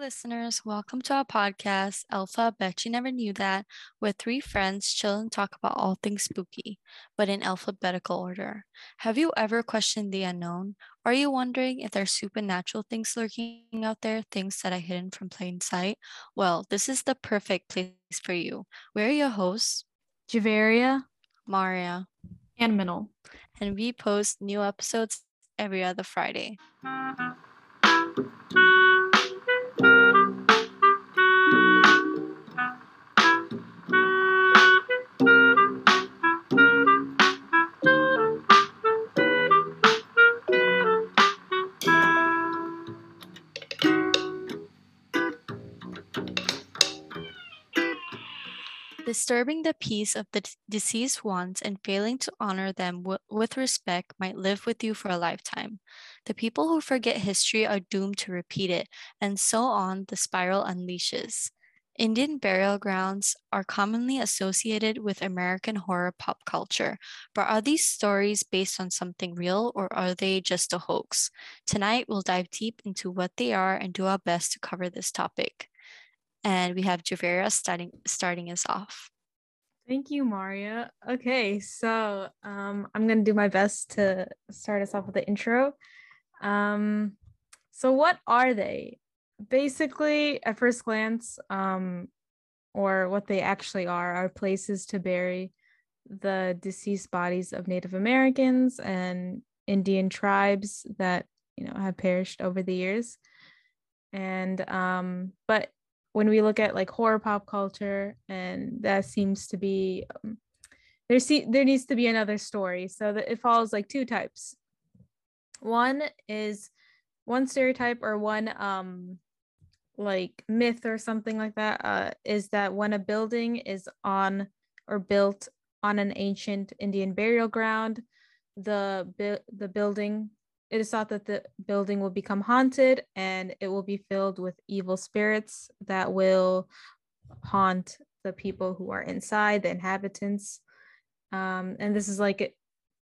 listeners. Welcome to our podcast, Alpha Bet You Never Knew That, where three friends chill and talk about all things spooky, but in alphabetical order. Have you ever questioned the unknown? Are you wondering if there's supernatural things lurking out there, things that are hidden from plain sight? Well, this is the perfect place for you. We're your hosts, Javaria, Maria, and Minal. and we post new episodes every other Friday. Disturbing the peace of the deceased ones and failing to honor them with respect might live with you for a lifetime. The people who forget history are doomed to repeat it, and so on the spiral unleashes. Indian burial grounds are commonly associated with American horror pop culture, but are these stories based on something real or are they just a hoax? Tonight, we'll dive deep into what they are and do our best to cover this topic and we have Javaria starting starting us off. Thank you, Maria. Okay, so um, I'm gonna do my best to start us off with the intro. Um, so what are they? Basically, at first glance, um, or what they actually are, are places to bury the deceased bodies of Native Americans and Indian tribes that you know have perished over the years. And um, but when we look at like horror pop culture and that seems to be um, there see there needs to be another story so that it follows like two types. One is one stereotype or one um like myth or something like that uh, is that when a building is on or built on an ancient indian burial ground the bu- the building it is thought that the building will become haunted and it will be filled with evil spirits that will haunt the people who are inside, the inhabitants. Um, and this is like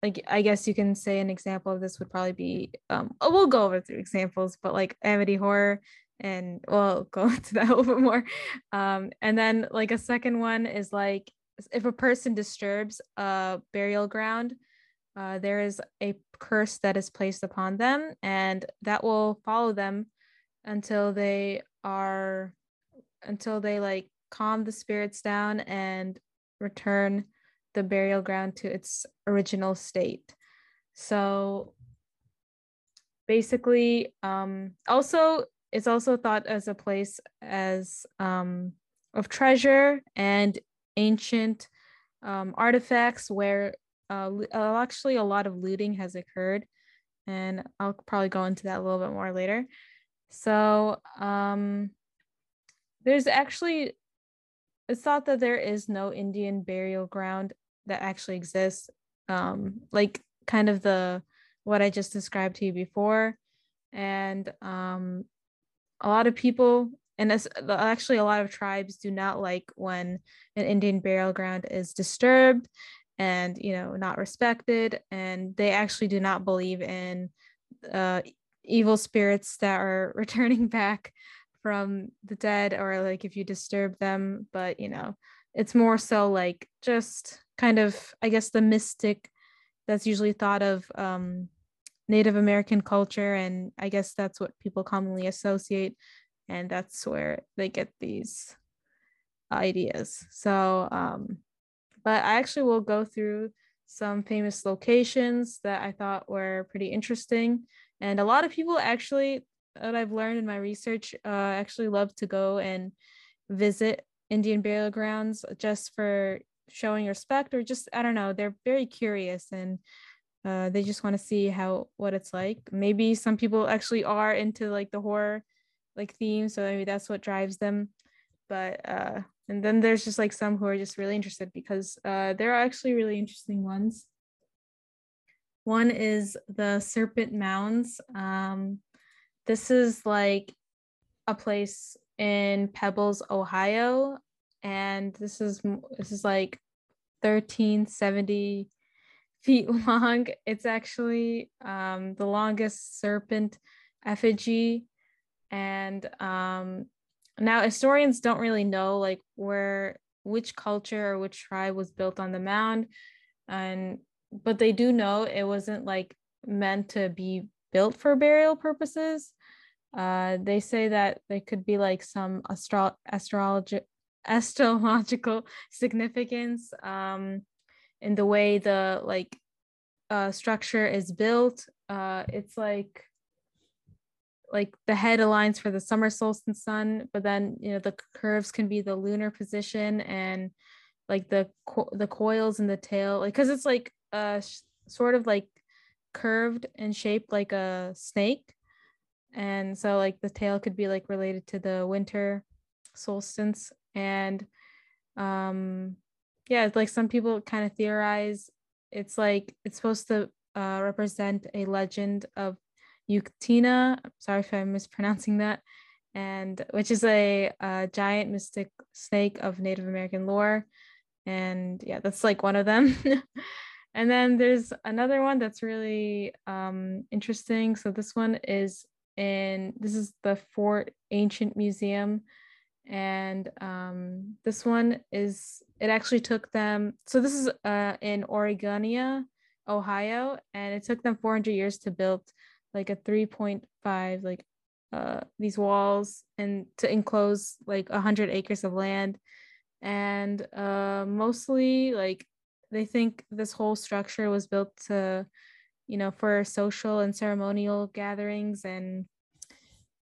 like I guess you can say an example of this would probably be um oh, we'll go over through examples, but like Amity horror and we'll go into that a little bit more. Um, and then like a second one is like if a person disturbs a burial ground, uh, there is a curse that is placed upon them, and that will follow them until they are until they like calm the spirits down and return the burial ground to its original state. So basically, um, also it's also thought as a place as um, of treasure and ancient um, artifacts where uh, uh, actually a lot of looting has occurred and i'll probably go into that a little bit more later. So um, there's actually it's thought that there is no indian burial ground that actually exists um, like kind of the what i just described to you before. And um, a lot of people and actually a lot of tribes do not like when an indian burial ground is disturbed and you know not respected and they actually do not believe in uh, evil spirits that are returning back from the dead or like if you disturb them but you know it's more so like just kind of i guess the mystic that's usually thought of um, native american culture and i guess that's what people commonly associate and that's where they get these ideas. So um, but I actually will go through some famous locations that I thought were pretty interesting. And a lot of people actually, that I've learned in my research, uh, actually love to go and visit Indian burial grounds just for showing respect or just, I don't know, they're very curious and uh, they just want to see how what it's like. Maybe some people actually are into like the horror like theme, so maybe that's what drives them. But uh, and then there's just like some who are just really interested because uh, there are actually really interesting ones. One is the serpent mounds. Um, this is like a place in Peebles ohio and this is this is like 1370 feet long. It's actually um, the longest serpent effigy. And um, now historians don't really know like where which culture or which tribe was built on the mound, and but they do know it wasn't like meant to be built for burial purposes. Uh, they say that there could be like some astro- astrology astrological significance um, in the way the like uh, structure is built. Uh, it's like like the head aligns for the summer solstice sun, but then you know the curves can be the lunar position and like the co- the coils in the tail, like because it's like uh sh- sort of like curved and shaped like a snake, and so like the tail could be like related to the winter solstice and um yeah like some people kind of theorize it's like it's supposed to uh, represent a legend of Yucatina. Sorry if I'm mispronouncing that. And which is a, a giant mystic snake of Native American lore. And yeah, that's like one of them. and then there's another one that's really um, interesting. So this one is in this is the Fort Ancient Museum. And um, this one is it actually took them so this is uh, in Oregonia, Ohio, and it took them 400 years to build like a 3.5 like uh these walls and to enclose like 100 acres of land. And uh mostly like they think this whole structure was built to you know for social and ceremonial gatherings. And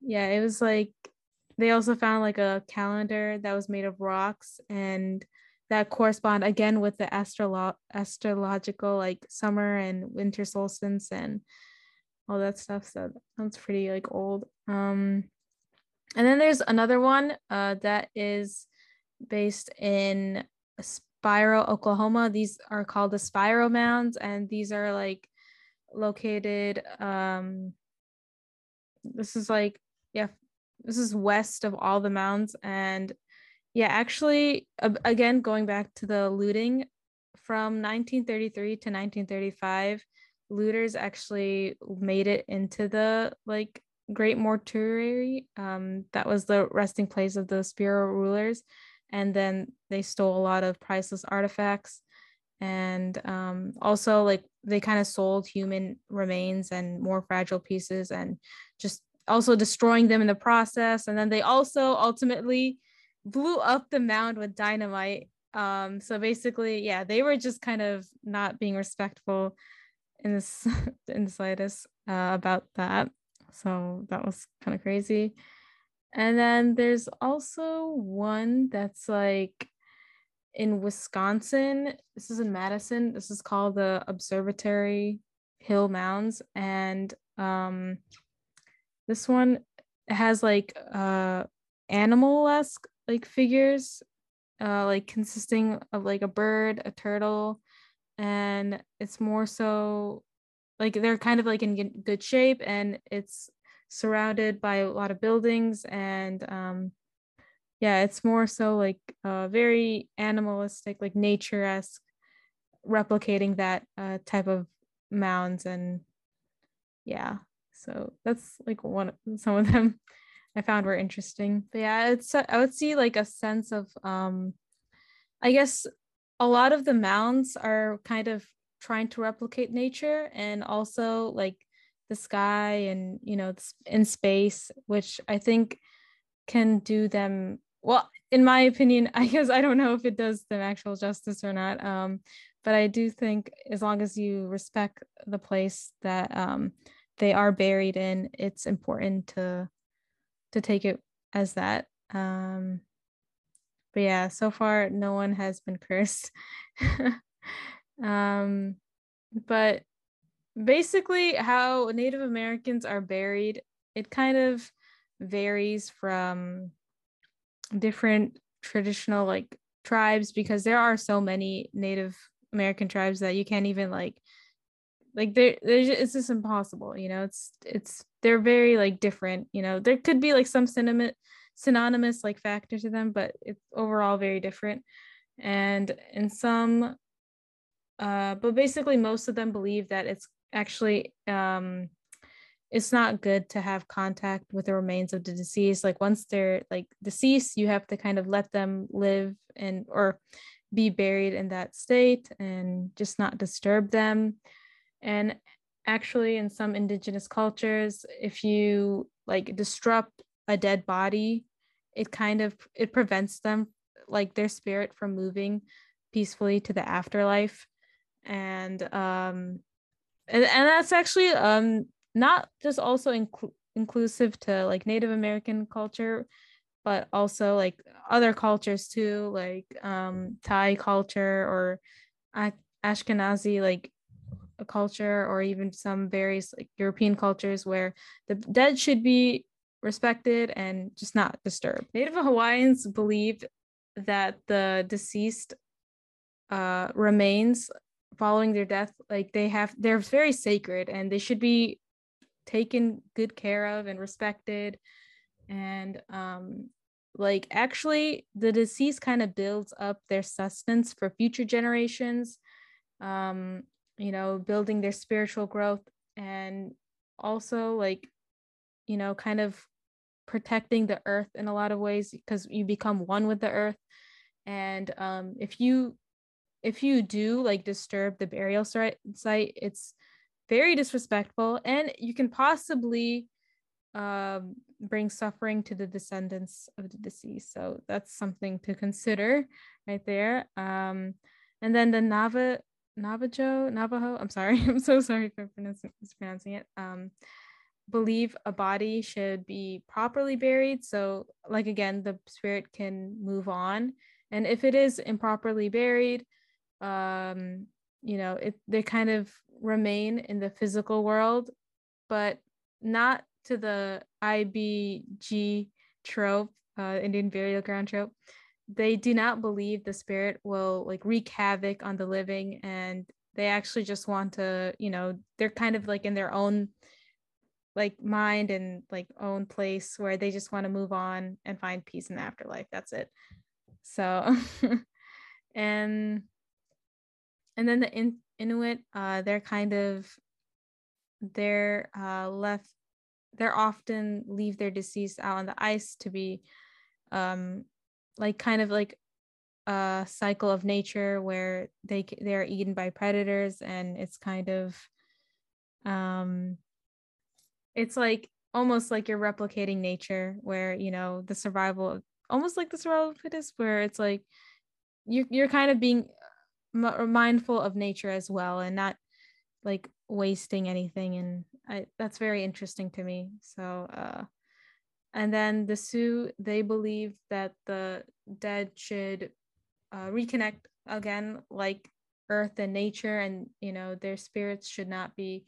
yeah it was like they also found like a calendar that was made of rocks and that correspond again with the astrolo- astrological like summer and winter solstice and all that stuff. So that sounds pretty like old. Um, and then there's another one uh, that is based in Spiro, Oklahoma. These are called the Spiro Mounds, and these are like located. Um, this is like yeah, this is west of all the mounds, and yeah, actually, again going back to the looting from 1933 to 1935 looters actually made it into the like Great Mortuary. Um, that was the resting place of the Spiro rulers, and then they stole a lot of priceless artifacts, and um, also like they kind of sold human remains and more fragile pieces, and just also destroying them in the process. And then they also ultimately blew up the mound with dynamite. Um, so basically, yeah, they were just kind of not being respectful in this in the slightest uh, about that. So that was kind of crazy. And then there's also one that's like in Wisconsin. This is in Madison. This is called the Observatory Hill Mounds. And um this one has like uh animal-esque like figures, uh like consisting of like a bird, a turtle, and it's more so like they're kind of like in good shape and it's surrounded by a lot of buildings and um yeah it's more so like uh very animalistic like nature-esque replicating that uh type of mounds and yeah so that's like one some of them i found were interesting. But yeah it's i would see like a sense of um i guess a lot of the mounds are kind of trying to replicate nature and also like the sky and you know in space which i think can do them well in my opinion i guess i don't know if it does them actual justice or not um but i do think as long as you respect the place that um they are buried in it's important to to take it as that um but yeah, so far no one has been cursed. um, but basically, how Native Americans are buried, it kind of varies from different traditional like tribes because there are so many Native American tribes that you can't even like like they're just, it's just impossible you know it's it's they're very like different you know there could be like some sentiment synonymous like factor to them, but it's overall very different. And in some, uh, but basically most of them believe that it's actually um, it's not good to have contact with the remains of the deceased like once they're like deceased you have to kind of let them live and or be buried in that state and just not disturb them and actually in some indigenous cultures if you like disrupt a dead body it kind of it prevents them like their spirit from moving peacefully to the afterlife. And um and, and that's actually um not just also inclu- inclusive to like Native American culture, but also like other cultures too, like um, Thai culture or Ashkenazi like a culture, or even some various like European cultures where the dead should be respected and just not disturbed. Native Hawaiians believe that the deceased uh, remains following their death like they have they're very sacred and they should be taken good care of and respected and um like actually the deceased kind of builds up their sustenance for future generations um you know building their spiritual growth and also like you know kind of protecting the earth in a lot of ways because you become one with the earth. And um if you if you do like disturb the burial site it's very disrespectful and you can possibly um, bring suffering to the descendants of the deceased. So that's something to consider right there. Um, and then the Nava Navajo Navajo I'm sorry I'm so sorry for mispronouncing it. Um, believe a body should be properly buried so like again the spirit can move on and if it is improperly buried um you know it they kind of remain in the physical world but not to the ibg trope uh, indian burial ground trope. They do not believe the spirit will like wreak havoc on the living and they actually just want to you know they're kind of like in their own like mind and like own place where they just want to move on and find peace in the afterlife that's it so and and then the in- Inuit, uh, they're kind of they're uh, left. They're often leave their deceased out on the ice to be, um, like kind of like a cycle of nature where they they're eaten by predators, and it's kind of, um, it's like almost like you're replicating nature, where you know the survival, almost like the survival of fittest, where it's like you're you're kind of being m- mindful of nature as well and not like wasting anything. And I, that's very interesting to me. So uh and then the sioux they believe that the dead should uh, reconnect again like earth and nature. And you know their spirits should not be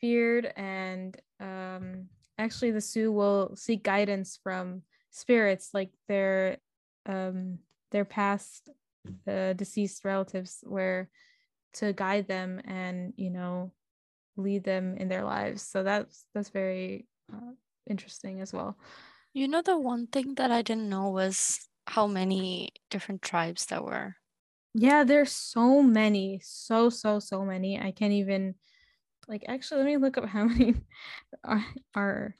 feared and um actually the sioux will seek guidance from spirits like their um their past the deceased relatives where to guide them and you know lead them in their lives. So that's that's very uh, interesting as well. You know the one thing that i didn't know was how many different tribes there were. Yeah there's so many so so so many. I can't even like actually let me look up how many are, are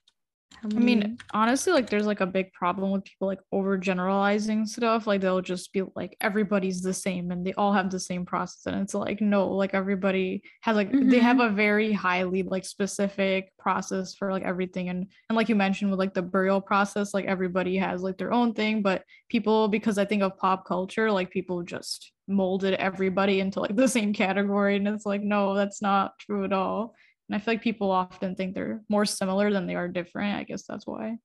I mean, honestly, like there's like a big problem with people like overgeneralizing stuff. Like they'll just be like everybody's the same and they all have the same process. And it's like, no, like everybody has like mm-hmm. they have mm-hmm. a very highly like specific process for like everything. And and like you mentioned with like the burial process, like everybody has like their own thing. But people, because I think of pop culture, like people just molded everybody into like the same category. And it's like, no, that's not true at all. And I feel like people often think they're more similar than they are different. I guess that's why.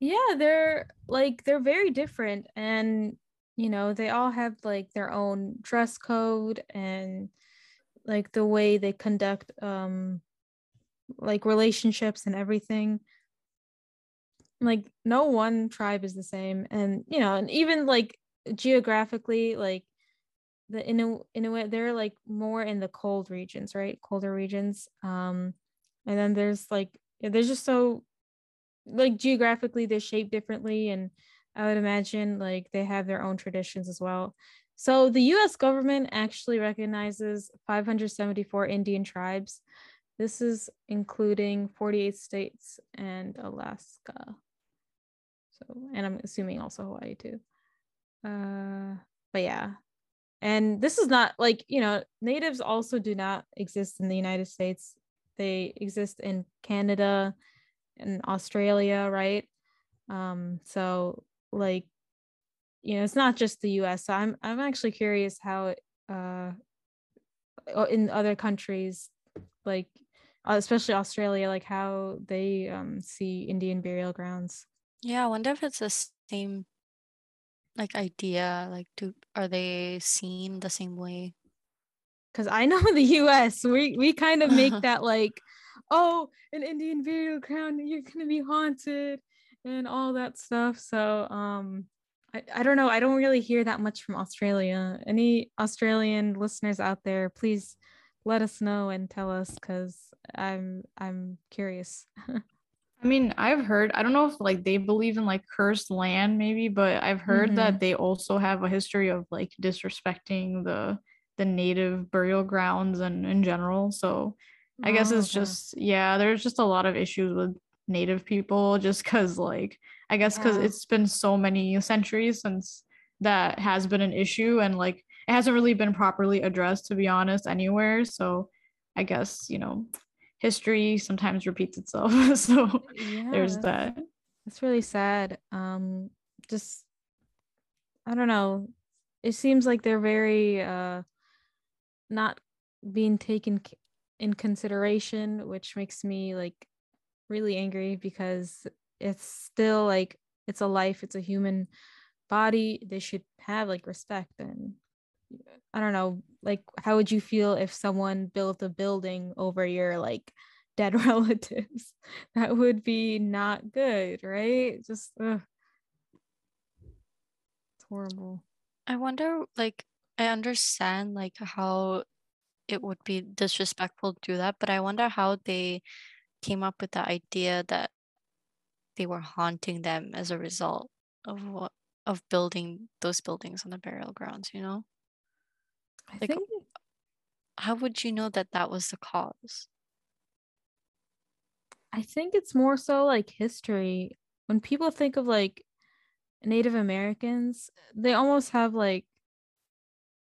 Yeah, they're like they're very different and you know, they all have like their own dress code and like the way they conduct um like relationships and everything. Like no one tribe is the same and you know, and even like geographically like the Inu- Inuit they're like more in the cold regions, right? Colder regions. Um, and then there's like there's just so like geographically they're shaped differently, and I would imagine like they have their own traditions as well. So the U.S. government actually recognizes 574 Indian tribes, This is including 48 states and Alaska. So, and I'm assuming also Hawaii too. Uh, but yeah. And this is not like, you know, natives also do not exist in the United States. They exist in Canada and Australia, right? Um, so like, you know, it's not just the US. So I'm I'm actually curious how uh in other countries like uh, especially Australia, like how they um, see Indian burial grounds. Yeah, I wonder if it's the same like idea. Like, do are they seen the same way? Because I know the U.S. we we kind of make that like, oh, an Indian burial ground, you're gonna be haunted and all that stuff. So um, I, I don't know. I don't really hear that much from Australia. Any Australian listeners out there, please let us know and tell us because I'm I'm curious. I mean, I've heard, I don't know if like they believe in like cursed land maybe, but I've heard mm-hmm. that they also have a history of like disrespecting the the native burial grounds and in general. So I oh, guess it's okay. just yeah, there's just a lot of issues with native people just cuz like I guess cuz it's been so many centuries since that has been an issue and like it hasn't really been properly addressed to be honest anywhere. So I guess, you know, history sometimes repeats itself. so yeah, there's that. It's really sad. Um just I don't know. It seems like they're very uh not being taken in consideration, which makes me like really angry because it's still like it's a life, it's a human body. They should have like respect and I don't know, like how would you feel if someone built a building over your like dead relatives? That would be not good, right? Just ugh. it's horrible. I wonder like I understand like how it would be disrespectful to do that, but I wonder how they came up with the idea that they were haunting them as a result of what of building those buildings on the burial grounds, you know? I like, think how would you know that that was the cause? I think it's more so like history. When people think of like Native Americans, they almost have like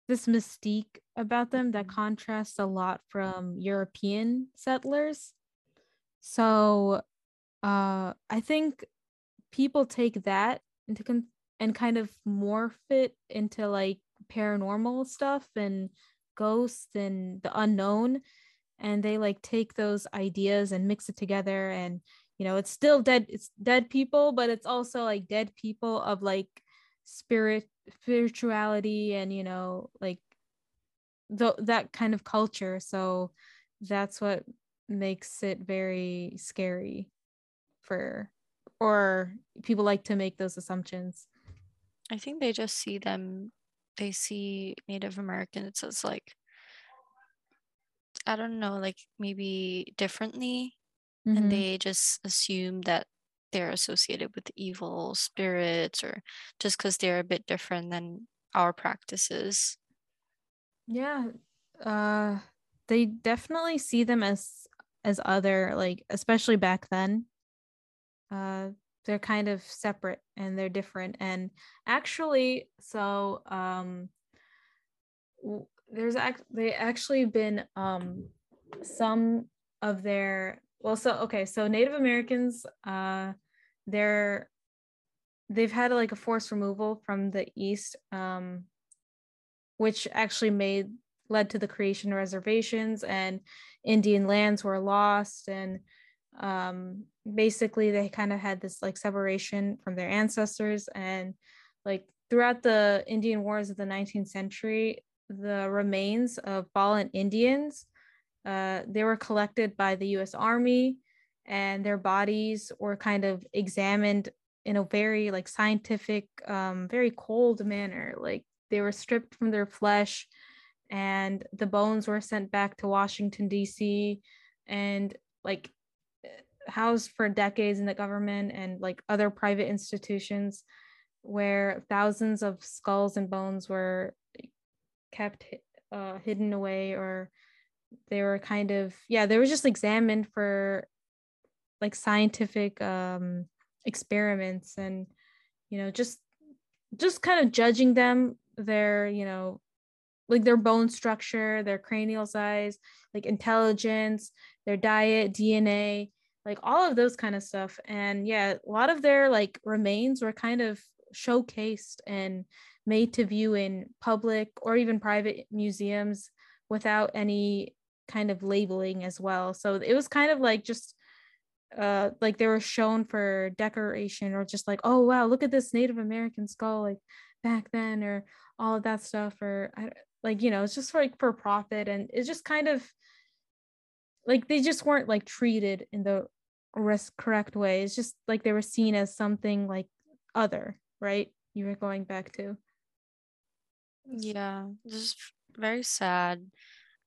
this mystique about them that mm-hmm. contrasts a lot from European settlers. So uh I think people take that into con- and kind of morph it into like paranormal stuff and ghosts and the unknown. And they like take those ideas and mix it together. And you know it's still dead it's dead people but it's also like dead people of like spirit spirituality and you know like the, that kind of culture. So that's what makes it very scary for or people like to make those assumptions. I think they just see them they see Native Americans as like I don't know, like maybe differently, mm-hmm. and they just assume that they're associated with evil spirits or just because they're a bit different than our practices. Yeah, uh, they definitely see them as as other, like especially back then. Uh, they're kind of separate and they're different. And actually so um there's act they actually been um some of their well so okay so native americans uh they're they've had like a forced removal from the east um which actually made led to the creation of reservations and indian lands were lost and um basically they kind of had this like separation from their ancestors and like throughout the indian wars of the 19th century the remains of fallen indians uh, they were collected by the us army and their bodies were kind of examined in a very like scientific um, very cold manner. Like they were stripped from their flesh and the bones were sent back to washington d.c and like housed for decades in the government and like other private institutions where thousands of skulls and bones were kept uh, hidden away or they were kind of yeah they were just examined for like scientific um experiments and you know just just kind of judging them their you know like their bone structure their cranial size like intelligence their diet dna like all of those kind of stuff and yeah a lot of their like remains were kind of showcased and made to view in public or even private museums without any kind of labeling as well so it was kind of like just uh like they were shown for decoration or just like oh wow look at this native american skull like back then or all of that stuff or like you know it's just like for profit and it's just kind of like they just weren't like treated in the risk correct way. It's just like they were seen as something like other right? You were going back to. Yeah just very sad.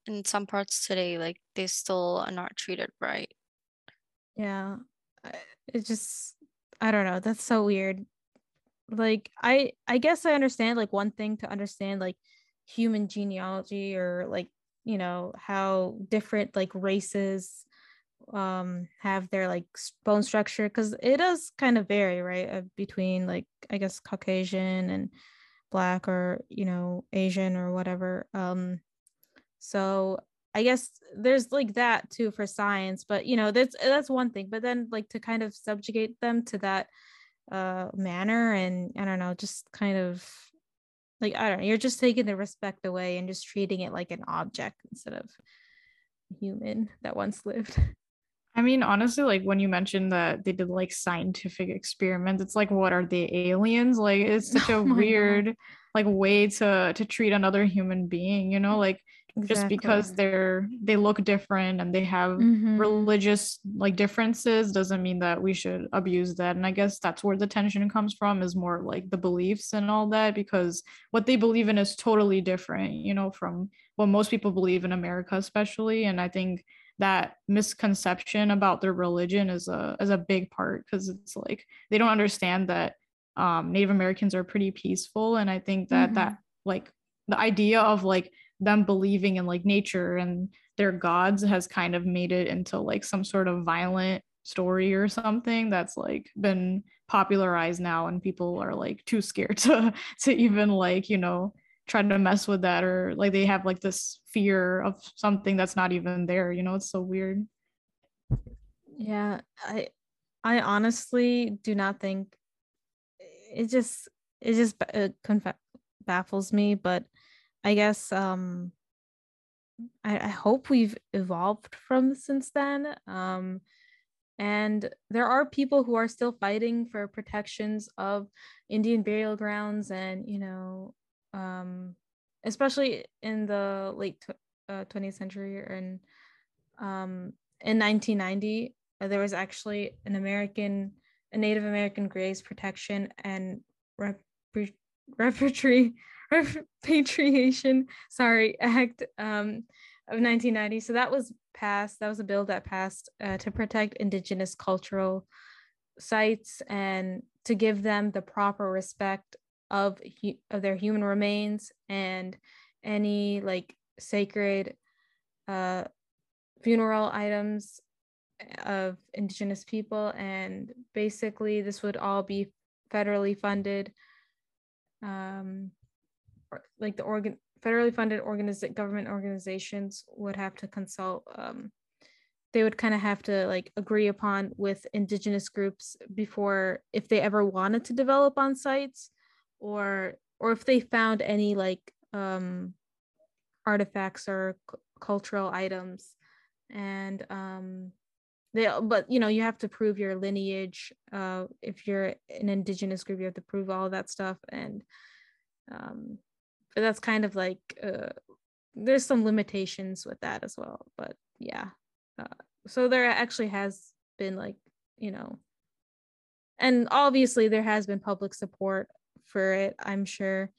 In some parts today like they still are not treated right. Yeah it just i don't know that's so weird. Like i i guess i understand like one thing to understand like human genealogy or like you know how different like races um have their like bone structure because it does kind of vary right uh, between like i guess caucasian and black or you know asian or whatever um so I guess there's like that too for science, but you know, that's that's one thing. But then like to kind of subjugate them to that uh manner and I don't know, just kind of like I don't know, you're just taking the respect away and just treating it like an object instead of human that once lived. I mean, honestly, like when you mentioned that they did like scientific experiments, it's like, what are they aliens? Like, it's such oh a weird, God. like, way to to treat another human being. You know, like exactly. just because they're they look different and they have mm-hmm. religious like differences doesn't mean that we should abuse that and i guess that's where the tension comes from is more like the beliefs and all that because what they believe in is totally different you know from what most people believe in america especially and i think that misconception about their religion is a is a big part because it's like they don't understand that um, Native Americans are pretty peaceful, and I think that mm-hmm. that like the idea of like them believing in like nature and their gods has kind of made it into like some sort of violent story or something that's like been popularized now and people are like too scared to to even like you know try to mess with that or like they have like this fear of something that's not even there you know it's so weird yeah i i honestly do not think it just it just it conf- baffles me but I guess um I, I hope we've evolved from since then. Um and there are people who are still fighting for protections of Indian burial grounds and you know um especially in the late t- uh, 20th century and um in 1990 uh, there was actually an American a Native American graves protection and rep- repertory repatriation sorry act um, of 1990 so that was passed that was a bill that passed uh, to protect indigenous cultural sites and to give them the proper respect of, of their human remains and any like sacred uh, funeral items of indigenous people. And basically this would all be federally funded um, like the organ federally funded organiz- government organizations would have to consult um, they would kind of have to like agree upon with indigenous groups before if they ever wanted to develop on sites or or if they found any like um artifacts or c- cultural items. And um they but you know you have to prove your lineage uh if you're an indigenous group you have to prove all that stuff. And um but that's kind of like uh, there's some limitations with that as well but yeah. Uh, so there actually has been like you know and obviously there has been public support for it i'm sure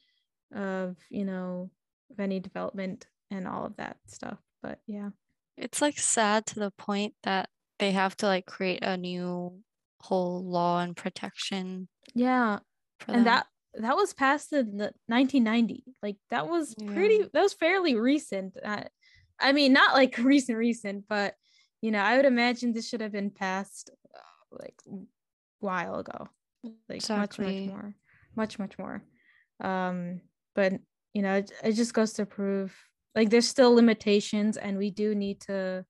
of you know of any development and all of that stuff but yeah it's like sad to the point that they have to like create a new whole law and protection yeah and them. that that was passed in the 1990 like that was yeah. pretty that was fairly recent uh, I mean, not like recent, recent, but you know, I would imagine this should have been passed uh, like a while ago, like exactly. much, much more, much, much more. Um, but you know, it, it just goes to prove like there's still limitations, and we do need to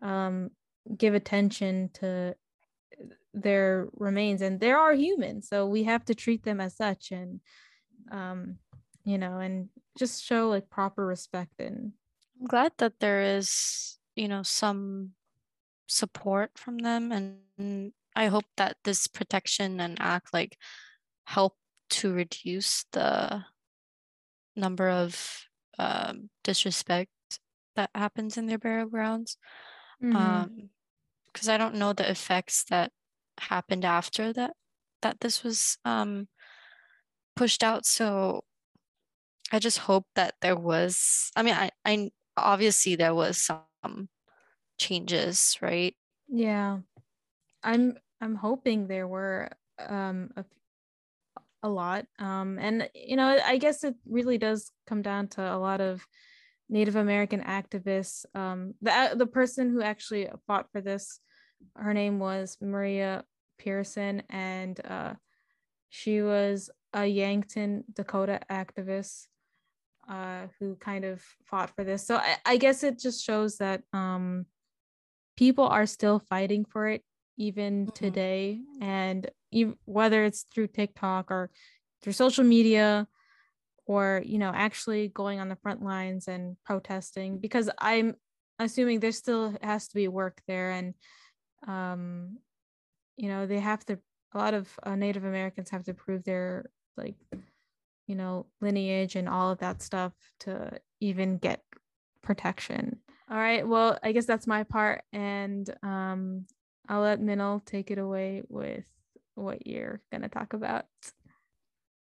um give attention to their remains and there are humans so we have to treat them as such and um you know and just show like proper respect and i'm glad that there is you know some support from them and i hope that this protection and act like help to reduce the number of um, disrespect that happens in their burial grounds. Mm-hmm. um because i don't know the effects that happened after that that this was um pushed out. So i just hope that there was i mean i i obviously there was some changes right? Yeah. I'm i'm hoping there were um a, a lot um and you know i guess it really does come down to a lot of native american activists um the the person who actually fought for this her name was Maria Pearson, and uh, she was a Yankton, Dakota activist uh, who kind of fought for this. So I, I guess it just shows that um, people are still fighting for it even mm-hmm. today, and even, whether it's through TikTok or through social media or you know actually going on the front lines and protesting because i'm assuming there still has to be work there and um, you know, they have to, a lot of uh, Native Americans have to prove their, like, you know, lineage and all of that stuff to even get protection. All right. Well, I guess that's my part. And um, I'll let Minal take it away with what you're going to talk about.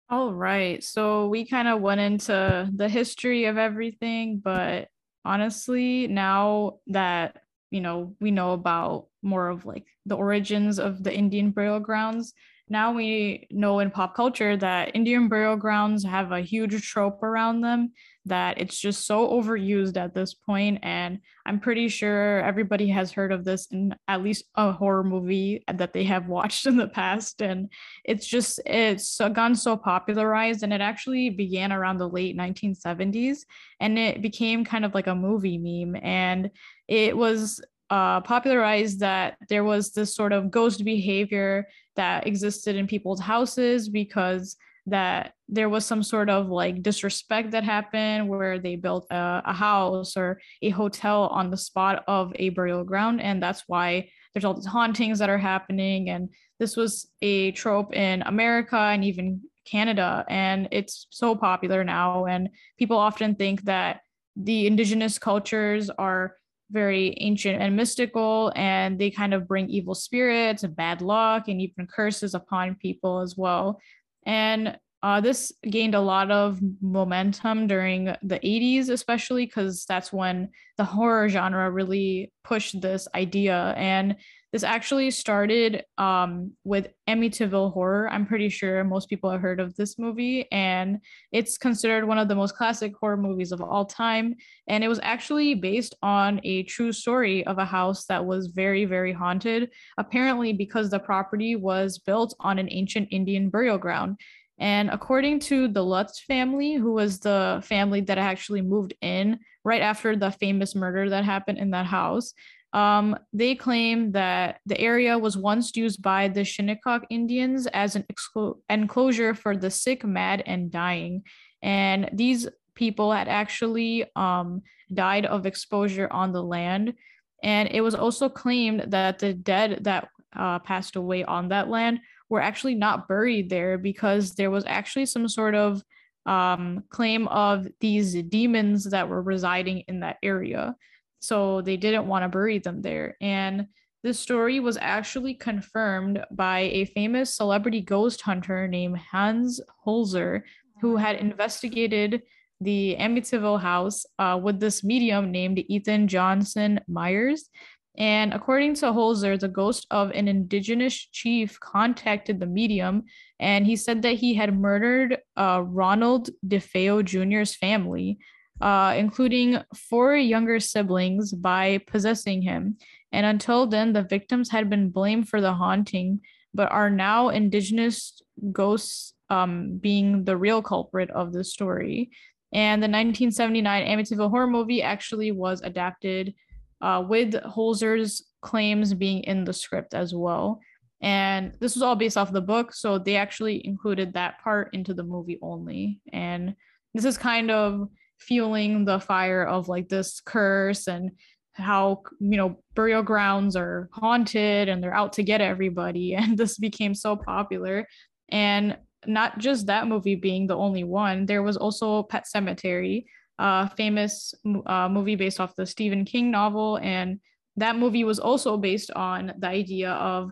All right. So we kind of went into the history of everything, but honestly, now that you know we know about more of like the origins of the indian burial grounds. Now we know in pop culture that indian burial grounds have a huge trope around them that it's just so overused at this point and i'm pretty sure everybody has heard of this in at least a horror movie that they have watched in the past and it's just it's gone so popularized and it actually began around the late 1970s and it became kind of like a movie meme and it was uh, popularized that there was this sort of ghost behavior that existed in people's houses because that there was some sort of like disrespect that happened where they built a, a, house or a hotel on the spot of a burial ground. And that's why there's all these hauntings that are happening. And this was a trope in america and even canada. And it's so popular now. And people often think that the indigenous cultures are very ancient and mystical, and they kind of bring evil spirits and bad luck and even curses upon people as well. And uh, this gained a lot of momentum during the 80s, especially because that's when the horror genre really pushed this idea. And this actually started um, with Amityville Horror. I'm pretty sure most people have heard of this movie, and it's considered one of the most classic horror movies of all time. And it was actually based on a true story of a house that was very, very haunted, apparently because the property was built on an ancient Indian burial ground. And according to the Lutz family, who was the family that actually moved in right after the famous murder that happened in that house, um, they claim that the area was once used by the Shinnecock Indians as an exclo- enclosure for the sick, mad, and dying. And these people had actually um, died of exposure on the land. And it was also claimed that the dead that uh, passed away on that land were actually not buried there because there was actually some sort of um, claim of these demons that were residing in that area. So they didn't want to bury them there. And this story was actually confirmed by a famous celebrity ghost hunter named Hans Holzer, who had investigated the Amityville house uh, with this medium named Ethel Johnson Meyers. And according to Holzer, the ghost of an indigenous chief contacted the medium, and he said that he had murdered uh, Ronald DeFeo Jr.'s family uh, including four younger siblings, by possessing him. And until then, the victims had been blamed for the haunting, but are now indigenous ghosts um, being the real culprit of the story. And the 1979 Amityville horror movie actually was adapted uh, with Holzer's claims being in the script as well. And this was all based off the book. So they actually included that part into the movie only. And this is kind of fueling the fire of like this curse and how you know burial grounds are haunted and they're out to get everybody and this became so popular. And not just that movie being the only one there was also Pet Sematary a famous uh, movie based off the stephen king novel. And that movie was also based on the idea of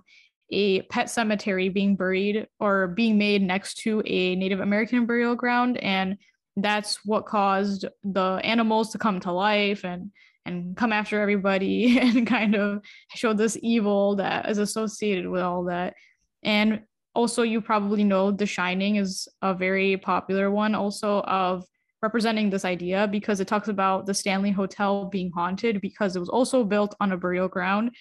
a pet cemetery being buried or being made next to a native american burial ground. And that's what caused the animals to come to life and and come after everybody and kind of show this evil that is associated with all that. And also, you probably know The Shining is a very popular one, also of representing this idea because it talks about the Stanley Hotel being haunted because it was also built on a burial ground.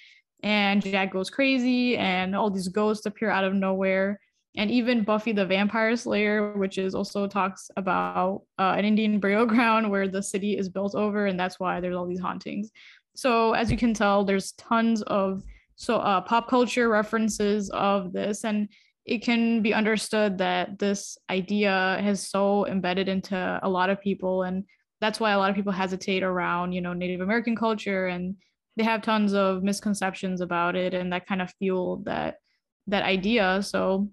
And Jack goes crazy, and all these ghosts appear out of nowhere and even Buffy the Vampire Slayer, which is also talks about uh, an Indian burial ground where the city is built over, and that's why there's all these hauntings. So as you can tell, there's tons of so uh, pop culture references of this, and it can be understood that this idea has so embedded into a lot of people, and that's why a lot of people hesitate around you know Native American culture, and they have tons of misconceptions about it, and that kind of fueled that that idea. So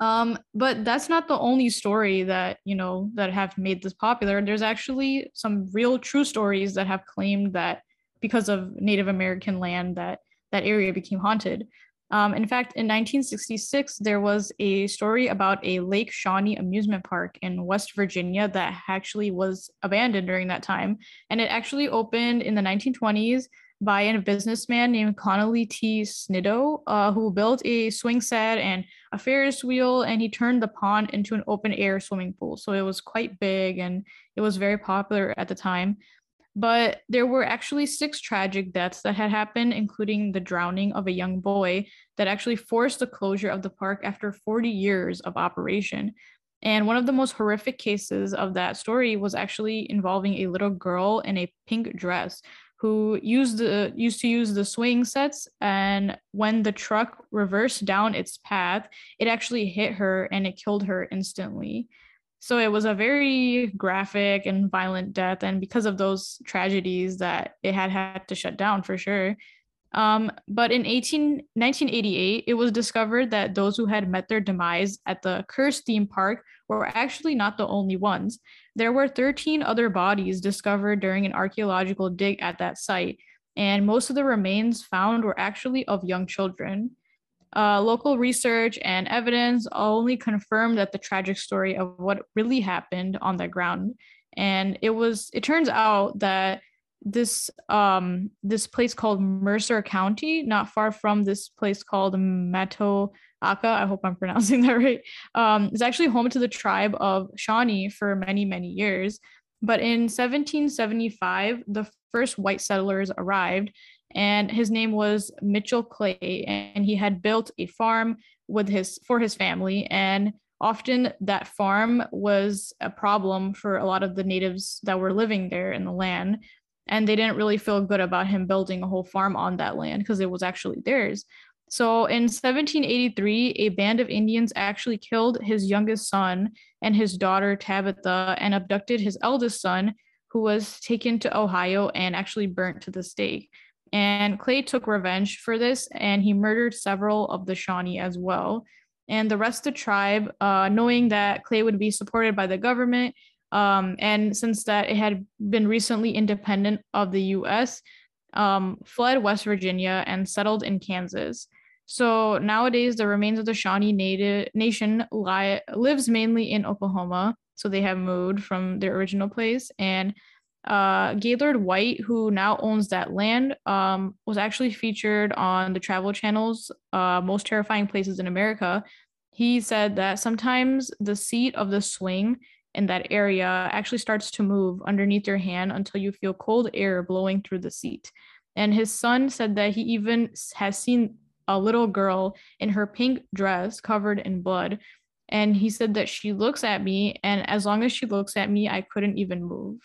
um, but that's not the only story that you know that have made this popular. There's actually some real true stories that have claimed that because of Native American land that that area became haunted. Um, in fact, in 1966, there was a story about a Lake Shawnee amusement park in West Virginia that actually was abandoned during that time. And it actually opened in the 1920s by a businessman named Conley T. Snidow, uh, who built a swing set and a Ferris wheel, and he turned the pond into an open air swimming pool. So it was quite big and it was very popular at the time. But there were actually six tragic deaths that had happened, including the drowning of a young boy that actually forced the closure of the park after 40 years of operation. And one of the most horrific cases of that story was actually involving a little girl in a pink dress who used the used to use the swing sets and when the truck reversed down its path it actually hit her and it killed her instantly. So it was a very graphic and violent death and because of those tragedies that it had had to shut down for sure. Um, but in 18, 1988 it was discovered that those who had met their demise at the cursed theme park were actually not the only ones there were 13 other bodies discovered during an archaeological dig at that site, and most of the remains found were actually of young children. Uh, local research and evidence only confirmed that the tragic story of what really happened on that ground. And it was, it turns out that this um this place called Mercer County, not far from this place called Mato Aka, I hope I'm pronouncing that right, um, is actually home to the tribe of Shawnee for many, many years. But in 1775, the first white settlers arrived, and his name was Mitchell Clay, and he had built a farm with his for his family. And often that farm was a problem for a lot of the natives that were living there in the land. And they didn't really feel good about him building a whole farm on that land because it was actually theirs. So in 1783, a band of Indians actually killed his youngest son and his daughter Tabitha and abducted his eldest son, who was taken to Ohio and actually burnt to the stake. And Clay took revenge for this and he murdered several of the Shawnee as well. And the rest of the tribe, uh, knowing that Clay would be supported by the government, um, and since that it had been recently independent of the US, um, fled West Virginia and settled in Kansas. So nowadays, the remains of the Shawnee native nation li- lives mainly in Oklahoma. So they have moved from their original place. And uh, Gaylord White, who now owns that land, um, was actually featured on the Travel Channel's uh, Most Terrifying Places in America. He said that sometimes the seat of the swing in that area actually starts to move underneath your hand until you feel cold air blowing through the seat. And his son said that he even has seen a little girl in her pink dress covered in blood. And he said that she looks at me, and as long as she looks at me, I couldn't even move.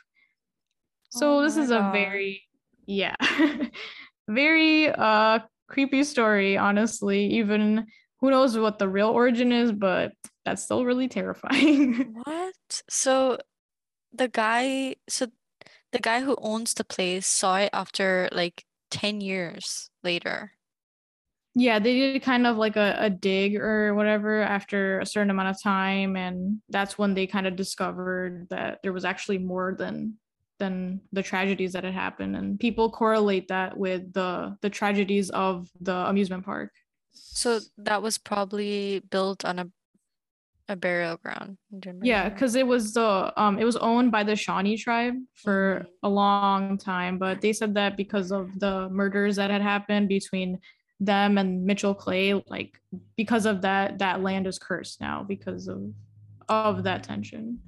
So Oh this is a very, yeah, very uh creepy story, honestly. Even who knows what the real origin is, but that's still really terrifying. What? So the guy, so the guy who owns the place saw it after like 10 years later. yeah, they did kind of like a, a dig or whatever after a certain amount of time, and that's when they kind of discovered that there was actually more than than the tragedies that had happened, and people correlate that with the the tragedies of the amusement park. So that was probably built on a a burial ground. in Yeah, because it was the um it was owned by the Shawnee tribe for Mhm. a long time, but they said that because of the murders that had happened between them and Mitchell Clay, like because of that, that land is cursed now because of of that tension.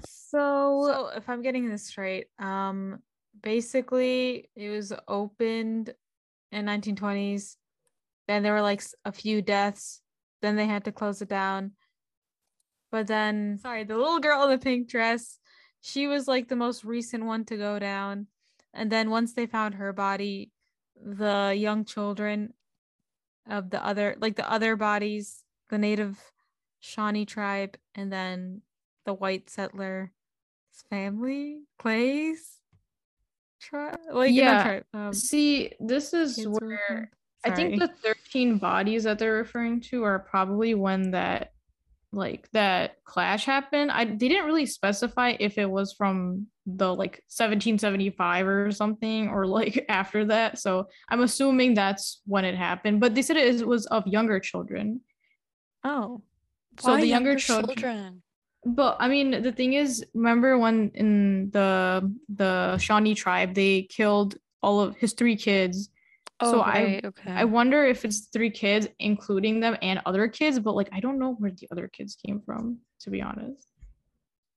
So, so if I'm getting this right, um, basically it was opened in 1920s. Then there were like a few deaths. Then they had to close it down. But then, sorry, the little girl in the pink dress, she was like the most recent one to go down. And then once they found her body, the young children of the other, like the other bodies, the native Shawnee tribe, and then the white settler family Clay's tribe, like Yeah. tribe. Um, See, this is where I think the 13 bodies that they're referring to are probably when that like that clash happened. I they didn't really specify if it was from the like 1775 or something or like after that. So I'm assuming that's when it happened. But they said it was of younger children. oh, So the younger children? children. But I mean, the thing is, remember when in the the Shawnee tribe they killed all of his three kids Oh, So I- okay. I wonder if it's three kids, including them and other kids, but like I don't know where the other kids came from, to be honest.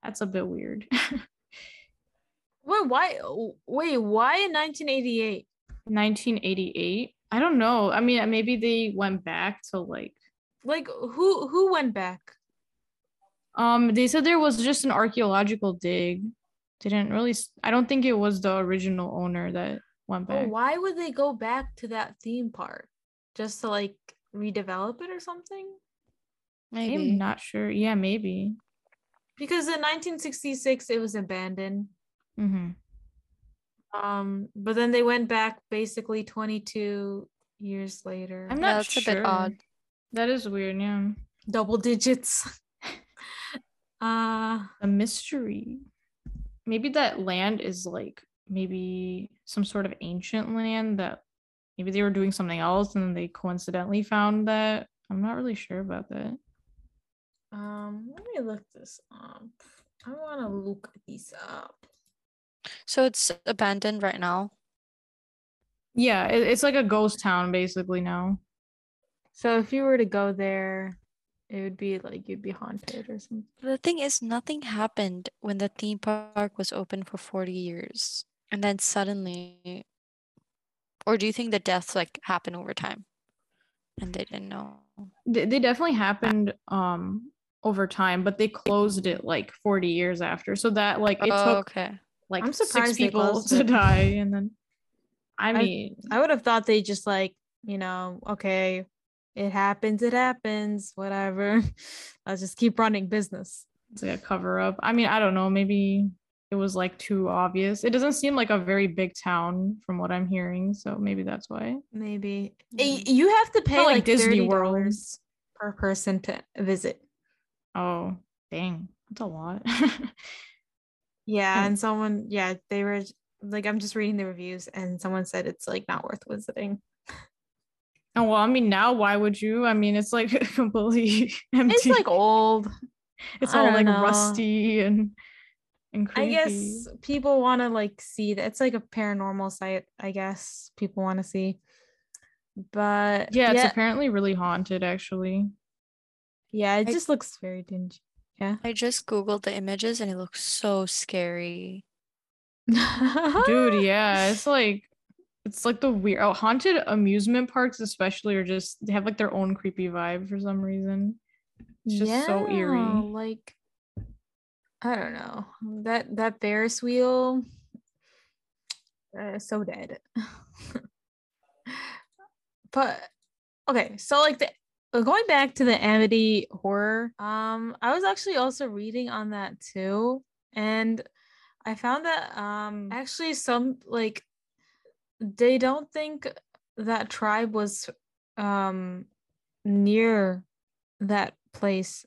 That's a bit weird. wait, why? Wait, why in 1988? 1988. I don't know. I mean, maybe they went back to like Like who who went back? um they said there was just an archaeological dig. Didn't really I don't think it was the original owner that went Oh, back. why would they go back to that theme park just to like redevelop it or something? Maybe. I'm not sure. Yeah, maybe. Because in 1966 it was abandoned. hmm Um, but then they went back basically 22 years later. I'm Yeah, not that's a bit odd. That is weird, yeah. double digits. uh a mystery. Maybe that land is like maybe some sort of ancient land that maybe they were doing something else and then they coincidentally found that. I'm not really sure about that. um let me look this up. I want to look these up. So it's abandoned right now. Yeah, it, it's like a ghost town basically now. So if you were to go there, it would be like you'd be haunted or something. The thing is, nothing happened when the theme park was open for 40 years. And then suddenly, or do you think the deaths like happen over time? And they didn't know. They, they definitely happened um over time, but they closed it like 40 years after. So that like it oh, took okay. like I'm six surprised they people to it. die and then I I- mean I would have thought they just like, you know, okay, it happens, it happens, whatever. I'll just keep running business. it's like a cover up. I mean, I don't know. Maybe it was like too obvious. It doesn't seem like a very big town from what I'm hearing, so maybe that's why. Maybe Mhm. You have to pay like, like Disney Disney World. per person to visit. Oh, dang, that's a lot. Yeah, Hmm. and someone, yeah, they were like, I'm just reading the reviews, and someone said it's like not worth visiting. oh well, I mean, now why would you? I mean, it's like completely empty. It's like old. it's I all like know. rusty and and I guess people want to like see that. It's like a paranormal site. I guess people want to see, but Yeah, it's yeah, apparently really haunted. Actually, yeah, it I- just looks very dingy. Yeah. I just googled the images and it looks so scary. Dude, yeah, it's like it's like the weird oh, haunted amusement parks especially are just they have like their own creepy vibe for some reason. It's just so eerie. Like I don't know. That that Ferris wheel uh, so dead. but okay, so like the uh, going back to the Amity horror, um, I was actually also reading on that too, and I found that um actually some like they don't think that tribe was um near that place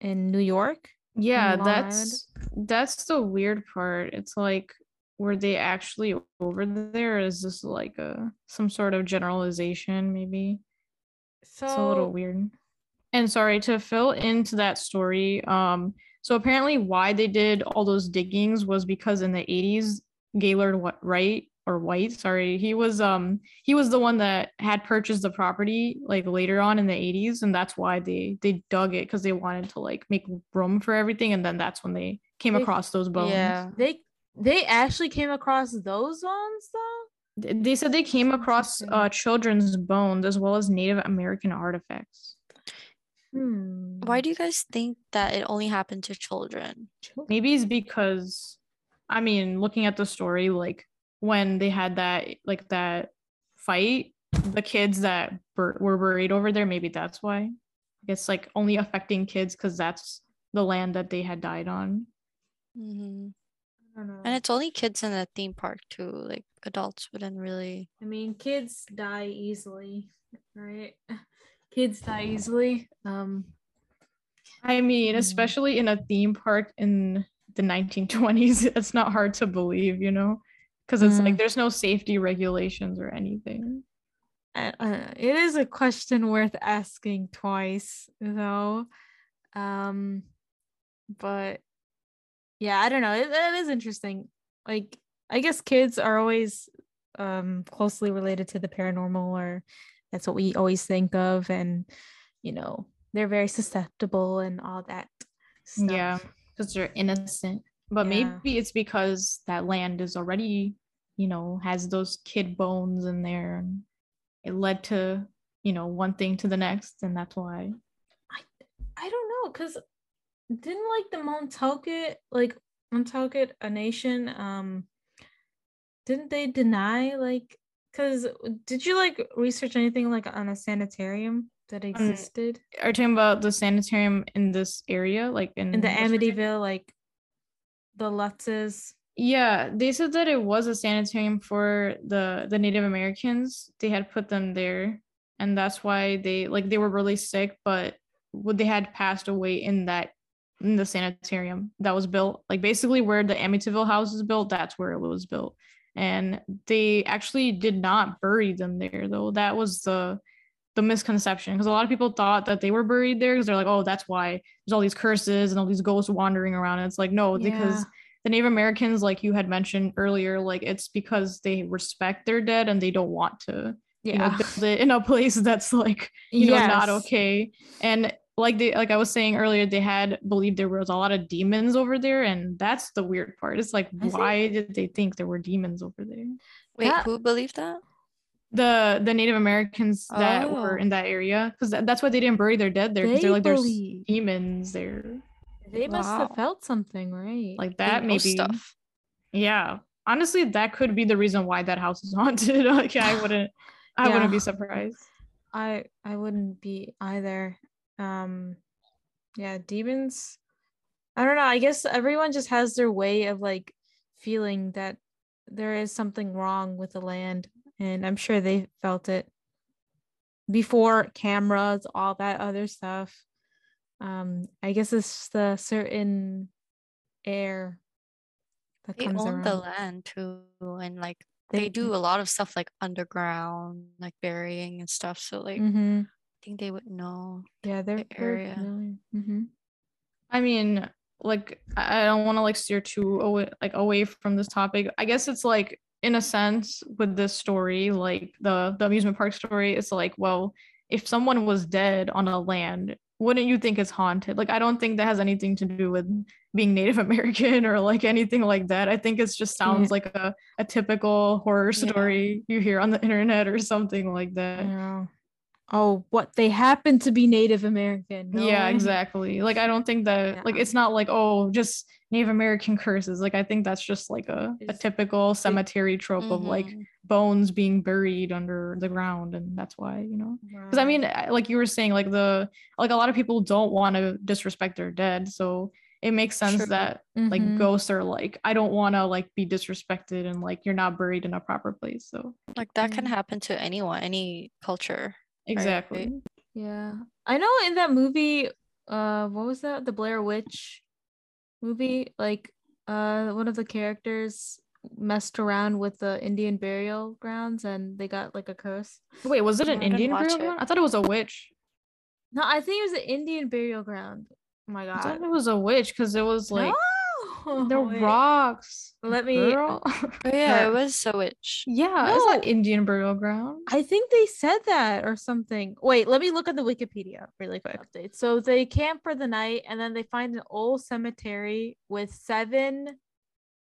in New York. Yeah, that's that's the weird part. It's like were they actually over there? Is this like a some sort of generalization maybe? So it's a little weird. And sorry to fill into that story. Um, so apparently, why they did all those diggings was because in the '80s, Gaylord what Wright or White, sorry, he was um he was the one that had purchased the property like later on in the '80s, and that's why they they dug it because they wanted to like make room for everything, and then that's when they came They- across those bones. Yeah. they they actually came across those ones though. They said they came across uh, children's bones as well as Native American artifacts. Hmm. Why do you guys think that it only happened to children? Maybe it's because, I mean, looking at the story, like when they had that, like that fight, the kids that bur- were buried over there, maybe that's why. It's like only affecting kids because that's the land that they had died on. mm-hmm. I don't know. And it's only kids in the theme park too. Like adults wouldn't really. I mean, kids die easily, right? Kids die easily. Um, I mean, Mm. especially in a theme park in the 1920s, it's not hard to believe, you know, because it's like Mm. there's no safety regulations or anything. Uh, it is a question worth asking twice, though. Um, but yeah, I don't know. It, it is interesting. Like, I guess kids are always um closely related to the paranormal, or that's what we always think of, and you know, they're very susceptible and all that. Stuff. Yeah, because they're innocent. But Yeah. maybe it's because that land is already, you know, has those kid bones in there and it led to, you know, one thing to the next. And that's why. I I don't know, cause didn't like the Montaukett, like Montaukett, a nation, um, didn't they deny like, cause did you like research anything like on a sanitarium that existed Are you talking about the sanitarium in this area? Like in, in the West Virginia? Amityville, like the Lutzes? Yeah, they said that it was a sanitarium for the the Native Americans. They had put them there, and that's why they like they were really sick, but they had passed away in that in the sanitarium that was built. Like basically where the Amityville house is built, that's where it was built. And they actually did not bury them there though. That was the the misconception because a lot of people thought that they were buried there because they're like, oh, that's why there's all these curses and all these ghosts wandering around. And it's like, no, because the Native Americans, like you had mentioned earlier, like it's because they respect their dead and they don't want to, you know, build it in a place that's like, you know, not okay. And like they, like I was saying earlier, they had believed there was a lot of demons over there, and that's the weird part. It's like, I think- why did they think there were demons over there? Wait, That- who believed that? The the Native Americans that were Oh. in that area, because that's why they didn't bury their dead there, because They they're like there's believe- demons there, They must have felt something, right? like They that know maybe. stuff. Yeah. Honestly, that could be the reason why that house is haunted. like I wouldn't I Yeah. wouldn't be surprised. I I wouldn't be either. Um yeah, demons. I don't know. I guess everyone just has their way of like feeling that there is something wrong with the land and I'm sure they felt it before cameras, all that other stuff. Um I guess it's the certain air that They comes own around. the land too, and like they, do a lot of stuff like underground, like burying and stuff. So like, hmm I think they would know. Yeah, they're the very area. familiar. hmm I mean, like I I don't want to like steer too away like away from this topic. I guess it's like in a sense with this story, like the the amusement park story, it's like, well, if someone was dead on a land, wouldn't you think it's haunted? Like I don't think that has anything to do with being Native American or like anything like that. I think it just sounds yeah. like a, a typical horror story yeah. you hear on the internet or something like that. Yeah. Oh, what they happen to be Native American. No. Yeah, exactly. Like I don't think that like it's not like oh just Native American curses. Like I think that's just like a, a typical cemetery trope mm-hmm. of like mm-hmm. bones being buried under the ground, and that's why you know. Because I mean, like you were saying, like the like a lot of people don't want to disrespect their dead, so it makes sense True. that mm-hmm. like ghosts are like I don't want to like be disrespected and like you're not buried in a proper place. So like that can mm-hmm. happen to anyone, any culture. Exactly. Right? Yeah, I know. In that movie, uh, what was that? The Blair Witch movie like uh one of the characters messed around with the Indian burial grounds and they got like a curse. Wait, was it an Indian burial ground? I thought it was a witch. No, I think it was an Indian burial ground. Oh my god. I thought it was a witch because it was like no! The Wait. rocks. Let me. oh, yeah, it was a witch. Yeah, no. it's not Indian burial ground. I think they said that or something. Wait, let me look at the Wikipedia really quick. So they camp for the night and then they find an old cemetery with seven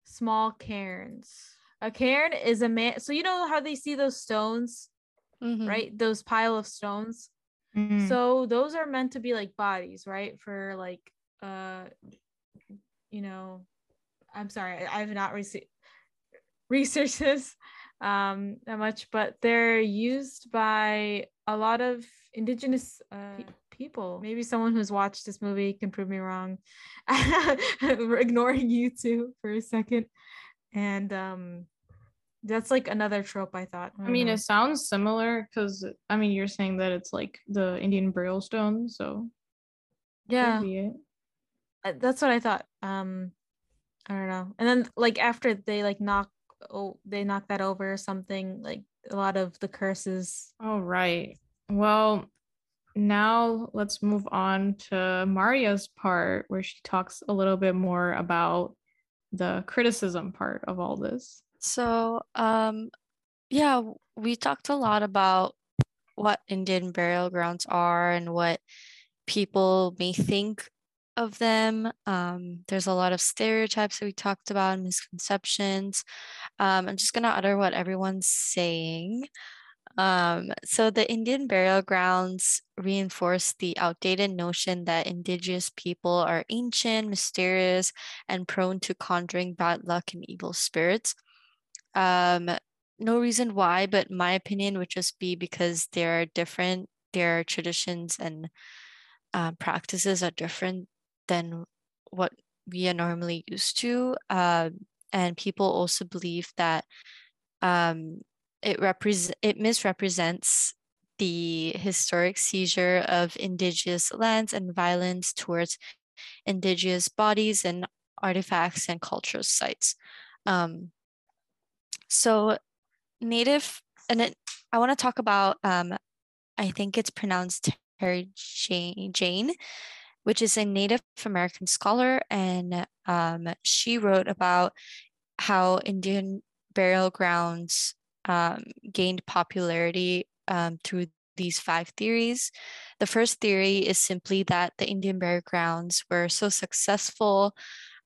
small cairns. A cairn is a man. So you know how they see those stones, mm-hmm. right? Those pile of stones. Mm-hmm. So those are meant to be like bodies, right? For like uh you know, I'm sorry, I, have not received researched this um, that much, but they're used by a lot of indigenous uh, pe- people. Maybe someone who's watched this movie can prove me wrong. We're ignoring you two for a second, and um, that's like another trope. I thought. I, I mean, know. it sounds similar because I mean, you're saying that it's like the Indian burial stone, so yeah, that's what I thought. Um, I don't know. And then like after they like knock oh they knock that over or something, like a lot of the curses. Oh right. Well, now let's move on to Mario's part where she talks a little bit more about the criticism part of all this. So, um yeah, we talked a lot about what Indian burial grounds are and what people may think of them. Um, there's a lot of stereotypes that we talked about, misconceptions. Um, I'm just going to utter what everyone's saying. Um, so, the Indian burial grounds reinforce the outdated notion that indigenous people are ancient, mysterious, and prone to conjuring bad luck and evil spirits. Um, no reason why, but my opinion would just be because there are different, their traditions and uh, practices are different than what we are normally used to. Uh, and people also believe that um, it represent it misrepresents the historic seizure of indigenous lands and violence towards indigenous bodies and artifacts and cultural sites. Um, so native, and I want to talk about, um, I think it's pronounced Terry Jane, Jane which is a Native American scholar, and um, she wrote about how Indian burial grounds um, gained popularity um, through these five theories. The first theory is simply that the Indian burial grounds were so successful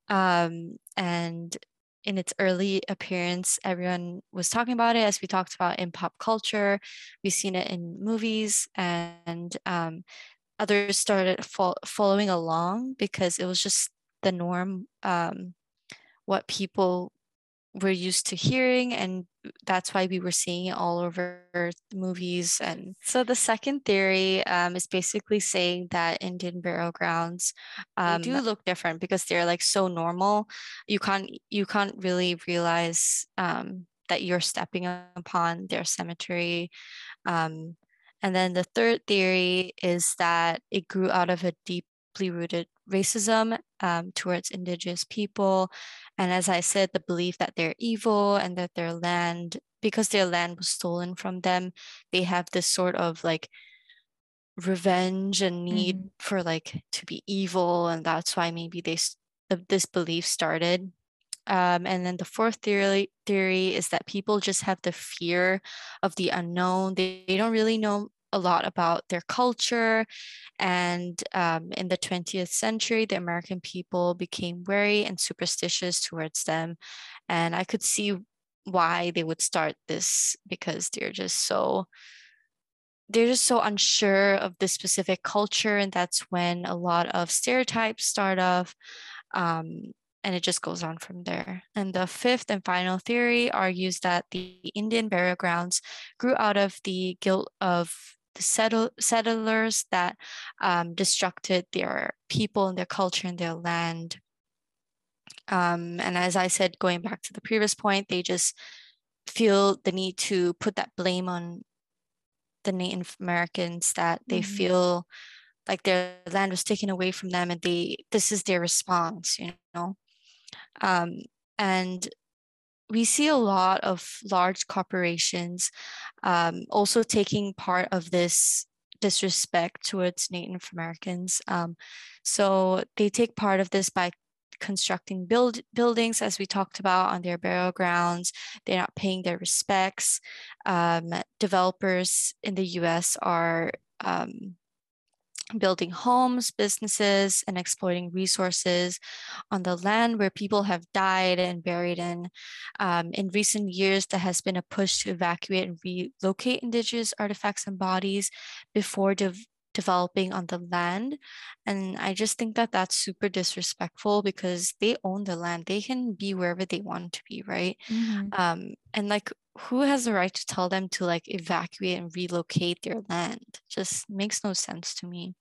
um, and in its early appearance, everyone was talking about it as we talked about in pop culture. We've seen it in movies, and um, others started fo- following along because it was just the norm um, what people were used to hearing and that's why we were seeing it all over movies and so the second theory um, is basically saying that indian burial grounds um, do look different because they're like so normal. You can't you can't really realize um, that you're stepping upon their cemetery um, and then the third theory is that it grew out of a deeply rooted racism um, towards indigenous people. And as I said, the belief that they're evil and that their land, because their land was stolen from them, they have this sort of like revenge and need mm-hmm. for like to be evil. And that's why maybe they, this belief started. Um, and then the fourth theory theory is that people just have the fear of the unknown. They, they don't really know a lot about their culture. And um, in the 20th century, the American people became wary and superstitious towards them. And I could see why they would start this because they're just so they're just so unsure of the specific culture and that's when a lot of stereotypes start off um, and it just goes on from there. And the fifth and final theory argues that the Indian burial grounds grew out of the guilt of the settle, settlers that um, destructed their people and their culture and their land. Um, and as I said, going back to the previous point, they just feel the need to put that blame on the Native Americans that they mm-hmm. feel like their land was taken away from them and they this is their response you know um, and we see a lot of large corporations um, also taking part of this disrespect towards Native Americans. Um, so they take part of this by constructing build buildings, as we talked about, on their burial grounds. They're not paying their respects. Um, developers in the U.S. are um, building homes, businesses, and exploiting resources on the land where people have died and buried in. Um, in recent years, there has been a push to evacuate and relocate indigenous artifacts and bodies before de- developing on the land. And I just think that that's super disrespectful because they own the land. They can be wherever they want to be, right? Mm-hmm. Um, and like who has the right to tell them to like evacuate and relocate their land? Just makes no sense to me.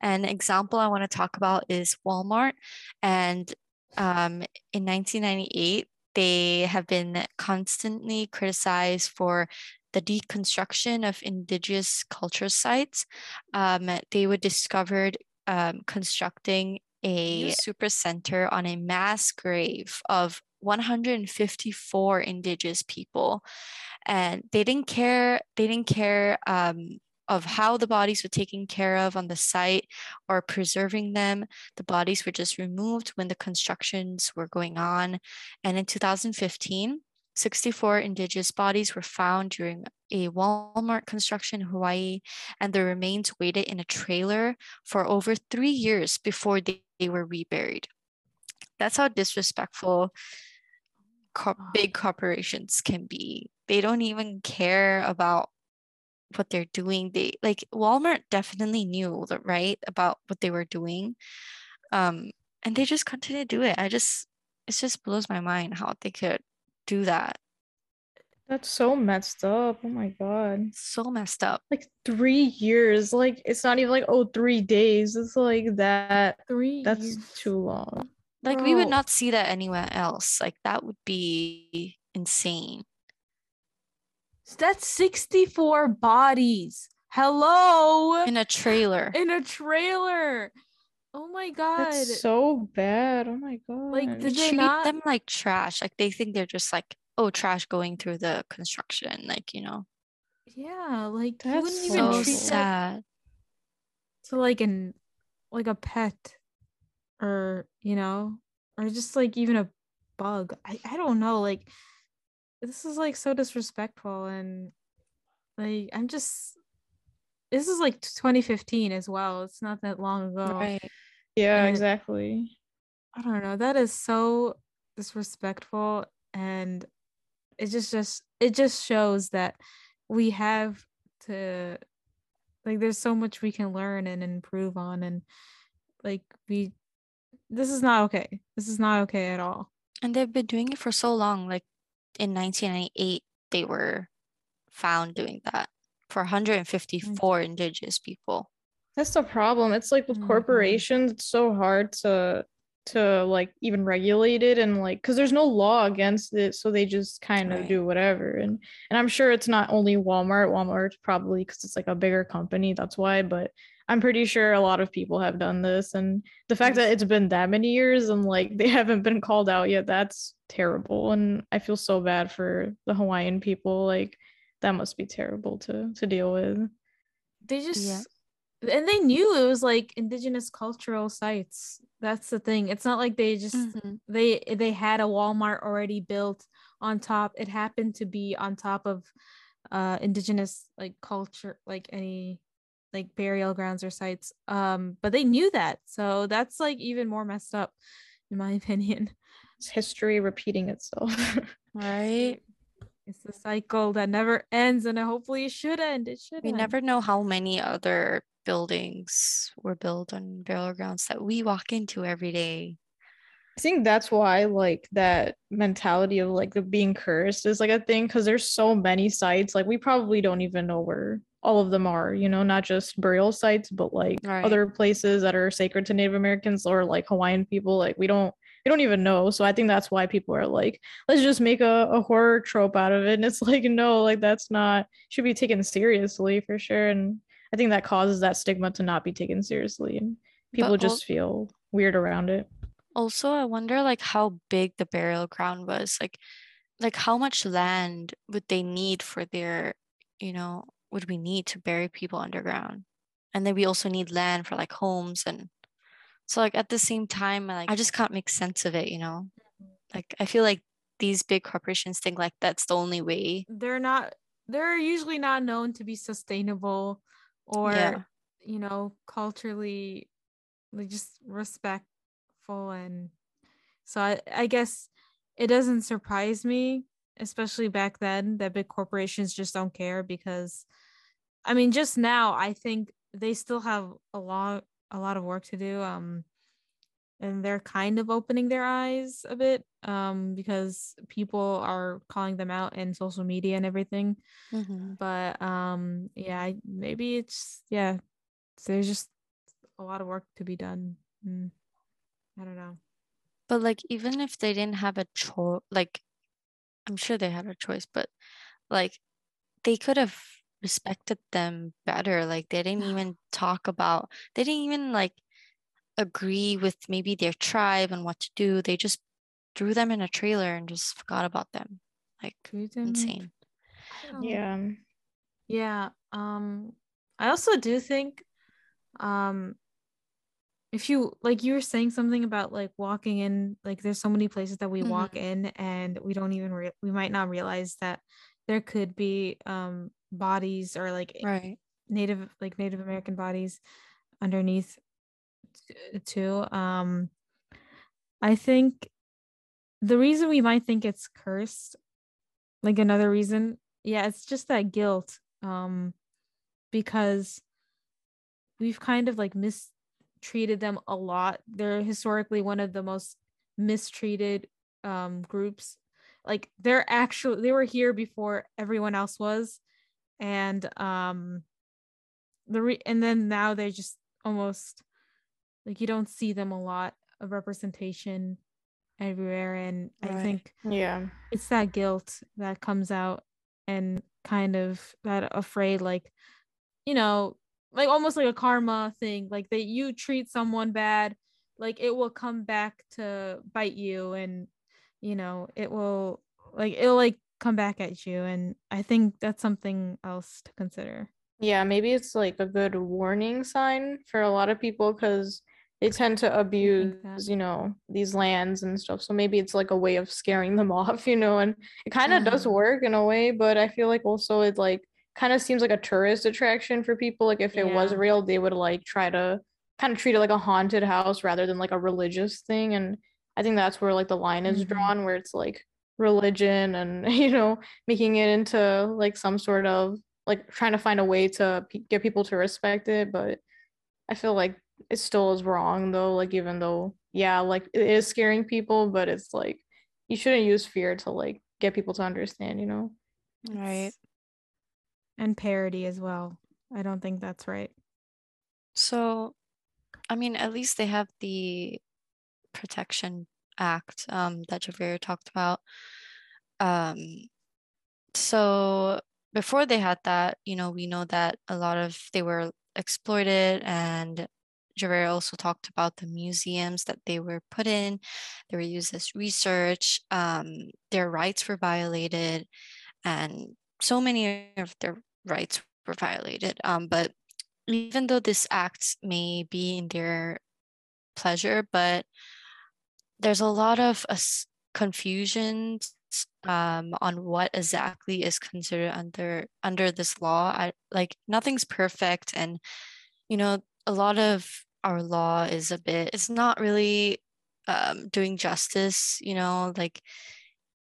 An example I want to talk about is Walmart. And um, in 1998, they have been constantly criticized for the deconstruction of indigenous culture sites. Um, they were discovered um, constructing a super center on a mass grave of 154 indigenous people. And they didn't care they didn't care um, of how the bodies were taken care of on the site or preserving them. The bodies were just removed when the constructions were going on. And in 2015 64 indigenous bodies were found during a Walmart construction in Hawaii, and the remains waited in a trailer for over three years before they, they were reburied. That's how disrespectful co- big corporations can be. They don't even care about what they're doing. They like Walmart definitely knew the right about what they were doing. Um, and they just continue to do it. I just it just blows my mind how they could do that. That's so messed up. Oh my god. So messed up. Like three years. Like it's not even like oh three days. It's like that. Three. That's years. too long. Like Bro. we would not see that anywhere else. Like that would be insane. That's 64 bodies. Hello. In a trailer. In a trailer. Oh my god. That's so bad. Oh my god. Like did they treat not... them like trash. Like they think they're just like, oh, trash going through the construction. Like, you know. Yeah, like that's wouldn't so even treat sad. That to like an like a pet or you know or just like even a bug i, I don't know like this is like so disrespectful and like i'm just this is like 2015 as well it's not that long ago right yeah and exactly i don't know that is so disrespectful and it just just it just shows that we have to like there's so much we can learn and improve on and like we this is not okay. This is not okay at all. And they've been doing it for so long. Like in 1998, they were found doing that for 154 mm-hmm. indigenous people. That's the problem. It's like with mm-hmm. corporations, it's so hard to to like even regulate it and like because there's no law against it so they just kind of right. do whatever and and i'm sure it's not only walmart walmart probably because it's like a bigger company that's why but I'm pretty sure a lot of people have done this. And the fact that it's been that many years and like they haven't been called out yet, that's terrible. And I feel so bad for the Hawaiian people. Like that must be terrible to to deal with. They just yeah. And they knew it was like indigenous cultural sites. That's the thing. It's not like they just mm-hmm. they they had a Walmart already built on top. It happened to be on top of uh indigenous like culture like any like burial grounds or sites um but they knew that so that's like even more messed up in my opinion it's history repeating itself right it's a cycle that never ends and hopefully it should end it should we end. never know how many other buildings were built on burial grounds that we walk into every day I think that's why like that mentality of like the being cursed is like a thing because there's so many sites like we probably don't even know where all of them are, you know, not just burial sites, but like right. other places that are sacred to Native Americans or like Hawaiian people. Like we don't we don't even know. So I think that's why people are like, let's just make a, a horror trope out of it. And it's like, no, like that's not should be taken seriously for sure. And I think that causes that stigma to not be taken seriously. And people but just al- feel weird around it. Also, I wonder like how big the burial ground was. Like like how much land would they need for their, you know, would we need to bury people underground? And then we also need land for like homes and so like at the same time like I just can't make sense of it, you know? Like I feel like these big corporations think like that's the only way. They're not they're usually not known to be sustainable or yeah. you know, culturally just respectful and so I, I guess it doesn't surprise me especially back then that big corporations just don't care because I mean, just now, I think they still have a lot, a lot of work to do. Um, and they're kind of opening their eyes a bit, um, because people are calling them out in social media and everything. Mm-hmm. But um, yeah, maybe it's yeah, there's just a lot of work to be done. Mm, I don't know. But like, even if they didn't have a choice, like, I'm sure they had a choice, but like, they could have respected them better. Like they didn't even talk about, they didn't even like agree with maybe their tribe and what to do. They just threw them in a trailer and just forgot about them. Like insane. Yeah. Yeah. Um I also do think um if you like you were saying something about like walking in like there's so many places that we mm-hmm. walk in and we don't even re- we might not realize that there could be um bodies or like right native like native american bodies underneath too um i think the reason we might think it's cursed like another reason yeah it's just that guilt um because we've kind of like mistreated them a lot. They're historically one of the most mistreated um groups. Like they're actually they were here before everyone else was and um the re- and then now they're just almost like you don't see them a lot of representation everywhere and right. i think yeah it's that guilt that comes out and kind of that afraid like you know like almost like a karma thing like that you treat someone bad like it will come back to bite you and you know it will like it'll like come back at you and i think that's something else to consider yeah maybe it's like a good warning sign for a lot of people because they tend to abuse you know these lands and stuff so maybe it's like a way of scaring them off you know and it kind of uh-huh. does work in a way but i feel like also it like kind of seems like a tourist attraction for people like if it yeah. was real they would like try to kind of treat it like a haunted house rather than like a religious thing and i think that's where like the line is mm-hmm. drawn where it's like religion and you know making it into like some sort of like trying to find a way to p- get people to respect it but i feel like it still is wrong though like even though yeah like it is scaring people but it's like you shouldn't use fear to like get people to understand you know? Right. And parody as well. I don't think that's right. So i mean at least they have the protection act um, that Javaria talked about. Um, so before they had that, you know, we know that a lot of they were exploited and Javaria also talked about the museums that they were put in. They were used as research. Um, their rights were violated, and so many of their rights were violated. Um, but even though this act may be in their pleasure, but there's a lot of uh, confusion um, on what exactly is considered under under this law. I, like nothing's perfect, and you know a lot of our law is a bit. It's not really um, doing justice. You know, like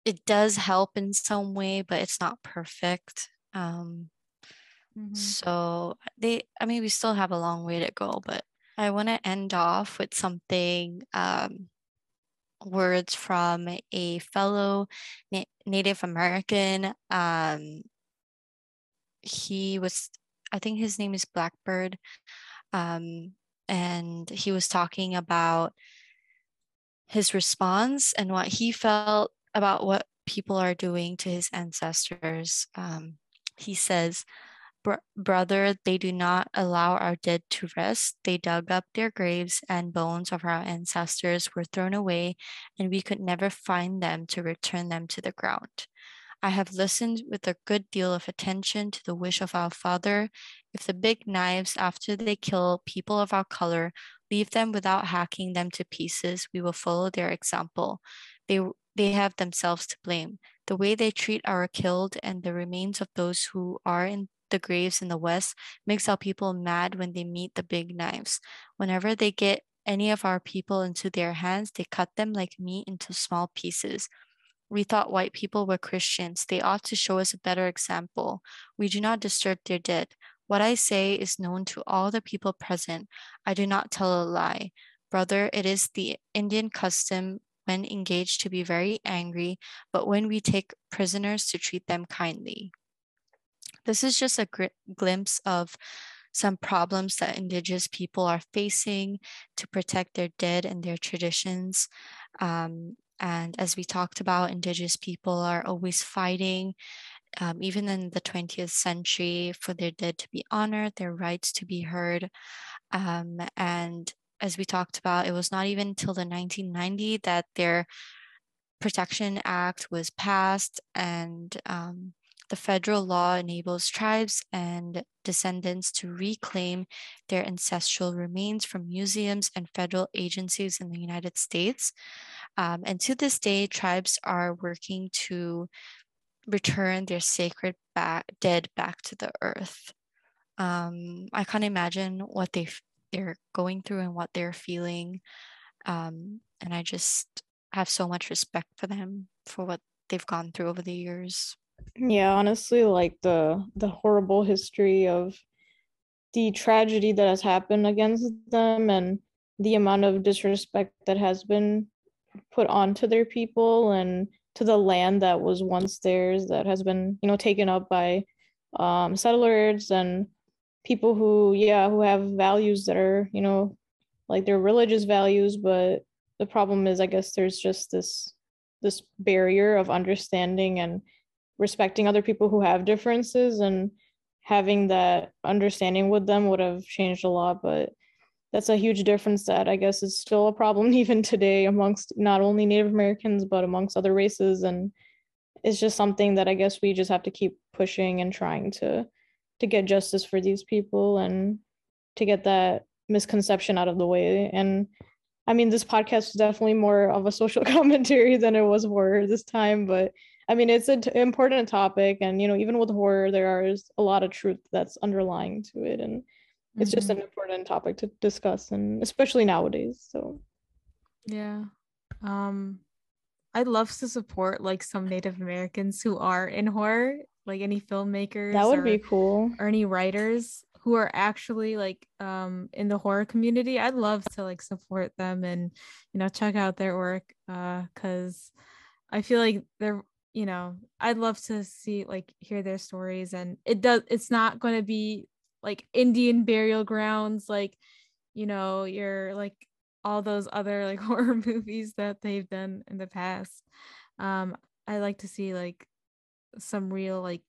it does help in some way, but it's not perfect. Um, mm-hmm. So they, I mean, we still have a long way to go, but I want to end off with something um, words from a fellow Na- Native American. Um, he was, I think his name is Blackbird. Um, and he was talking about his response and what he felt about what people are doing to his ancestors. Um, he says, Brother, they do not allow our dead to rest. They dug up their graves, and bones of our ancestors were thrown away, and we could never find them to return them to the ground. I have listened with a good deal of attention to the wish of our Father. If the big knives, after they kill people of our color, leave them without hacking them to pieces, we will follow their example. They, they have themselves to blame. The way they treat our killed and the remains of those who are in the graves in the West makes our people mad when they meet the big knives. Whenever they get any of our people into their hands, they cut them like meat into small pieces. We thought white people were Christians. They ought to show us a better example. We do not disturb their dead. What I say is known to all the people present. I do not tell a lie. Brother, it is the Indian custom when engaged to be very angry, but when we take prisoners to treat them kindly. This is just a gr- glimpse of some problems that Indigenous people are facing to protect their dead and their traditions. Um, and as we talked about, Indigenous people are always fighting, um, even in the 20th century, for their dead to be honored, their rights to be heard. Um, and as we talked about, it was not even until the 1990 that their Protection Act was passed and um, the federal law enables tribes and descendants to reclaim their ancestral remains from museums and federal agencies in the United States. Um, and to this day, tribes are working to return their sacred back, dead back to the earth. Um, I can't imagine what they they're going through and what they're feeling, um, and I just have so much respect for them for what they've gone through over the years yeah honestly like the the horrible history of the tragedy that has happened against them and the amount of disrespect that has been put onto their people and to the land that was once theirs that has been you know taken up by um, settlers and people who yeah who have values that are you know like their religious values but the problem is i guess there's just this this barrier of understanding and respecting other people who have differences and having that understanding with them would have changed a lot but that's a huge difference that i guess is still a problem even today amongst not only native americans but amongst other races. And it's just something that i guess we just have to keep pushing and trying to to get justice for these people and to get that misconception out of the way. And i mean this podcast is definitely more of a social commentary than it was for this time but I mean, it's an t- important topic, and you know, even with horror, there is a lot of truth that's underlying to it, and it's mm-hmm. just an important topic to discuss, and especially nowadays. So, yeah, um, I'd love to support like some Native Americans who are in horror, like any filmmakers. That would or, be cool. Or any writers who are actually like um in the horror community. I'd love to like support them and you know check out their work uh cuz I feel like they're you know i'd love to see like hear their stories and it does it's not going to be like indian burial grounds like you know you're like all those other like horror movies that they've done in the past. Um i like to see like some real like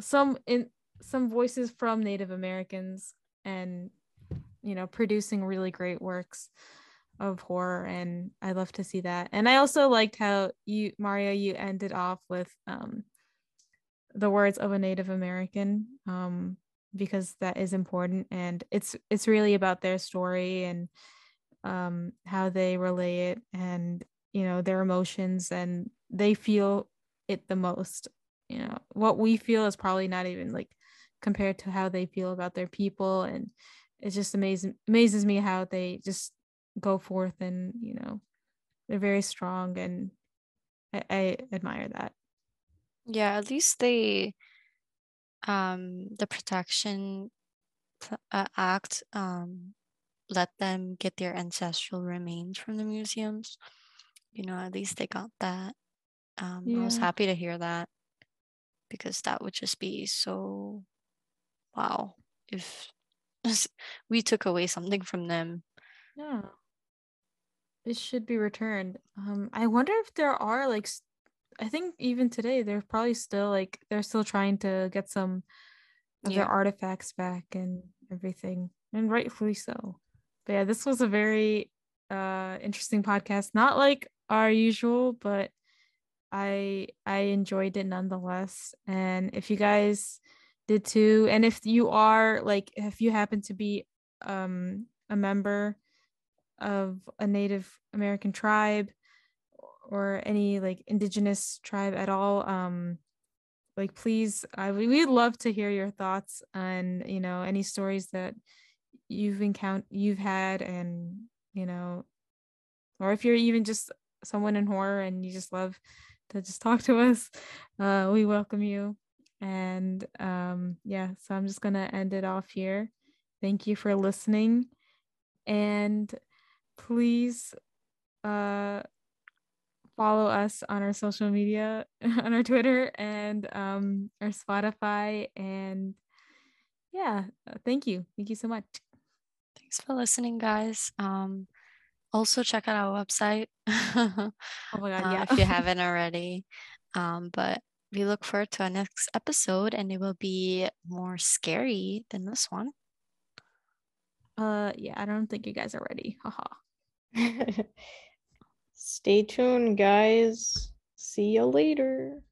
some in some voices from native americans and you know producing really great works of horror and I love to see that. And I also liked how you Javaria you ended off with um the words of a Native American um because that is important and it's it's really about their story and um how they relay it and you know their emotions and they feel it the most you know what we feel is probably not even like compared to how they feel about their people and it just amazing amazes me how they just go forth and you know they're very strong and I, I admire that Yeah, at least they um the protection uh, act um let them get their ancestral remains from the museums. You know, at least they got that. Um I was happy to hear that because that would just be so wow if we took away something from them. yeah it should be returned. Um i wonder if there are like I think even today they're probably still like they're still trying to get some of Yeah. their artifacts back and everything and rightfully so. But yeah this was a very uh interesting podcast. Not like our usual but i i enjoyed it nonetheless. And if you guys did too and if you are like if you happen to be um a member of a native american tribe or any like indigenous tribe at all um like please I we- we'd love to hear your thoughts on you know any stories that you've encountered you've had and you know or if you're even just someone in horror and you just love to just talk to us uh we welcome you. And um yeah so i'm just gonna end it off here. Thank you for listening. And please uh follow us on our social media on our twitter and um our spotify and yeah uh, thank you thank you so much Thanks for listening, guys. Um, also check out our website oh my god uh, yeah if you haven't already. Um, but we look forward to our next episode, and it will be more scary than this one. uh yeah i don't think you guys are ready haha Stay tuned, guys. See you later.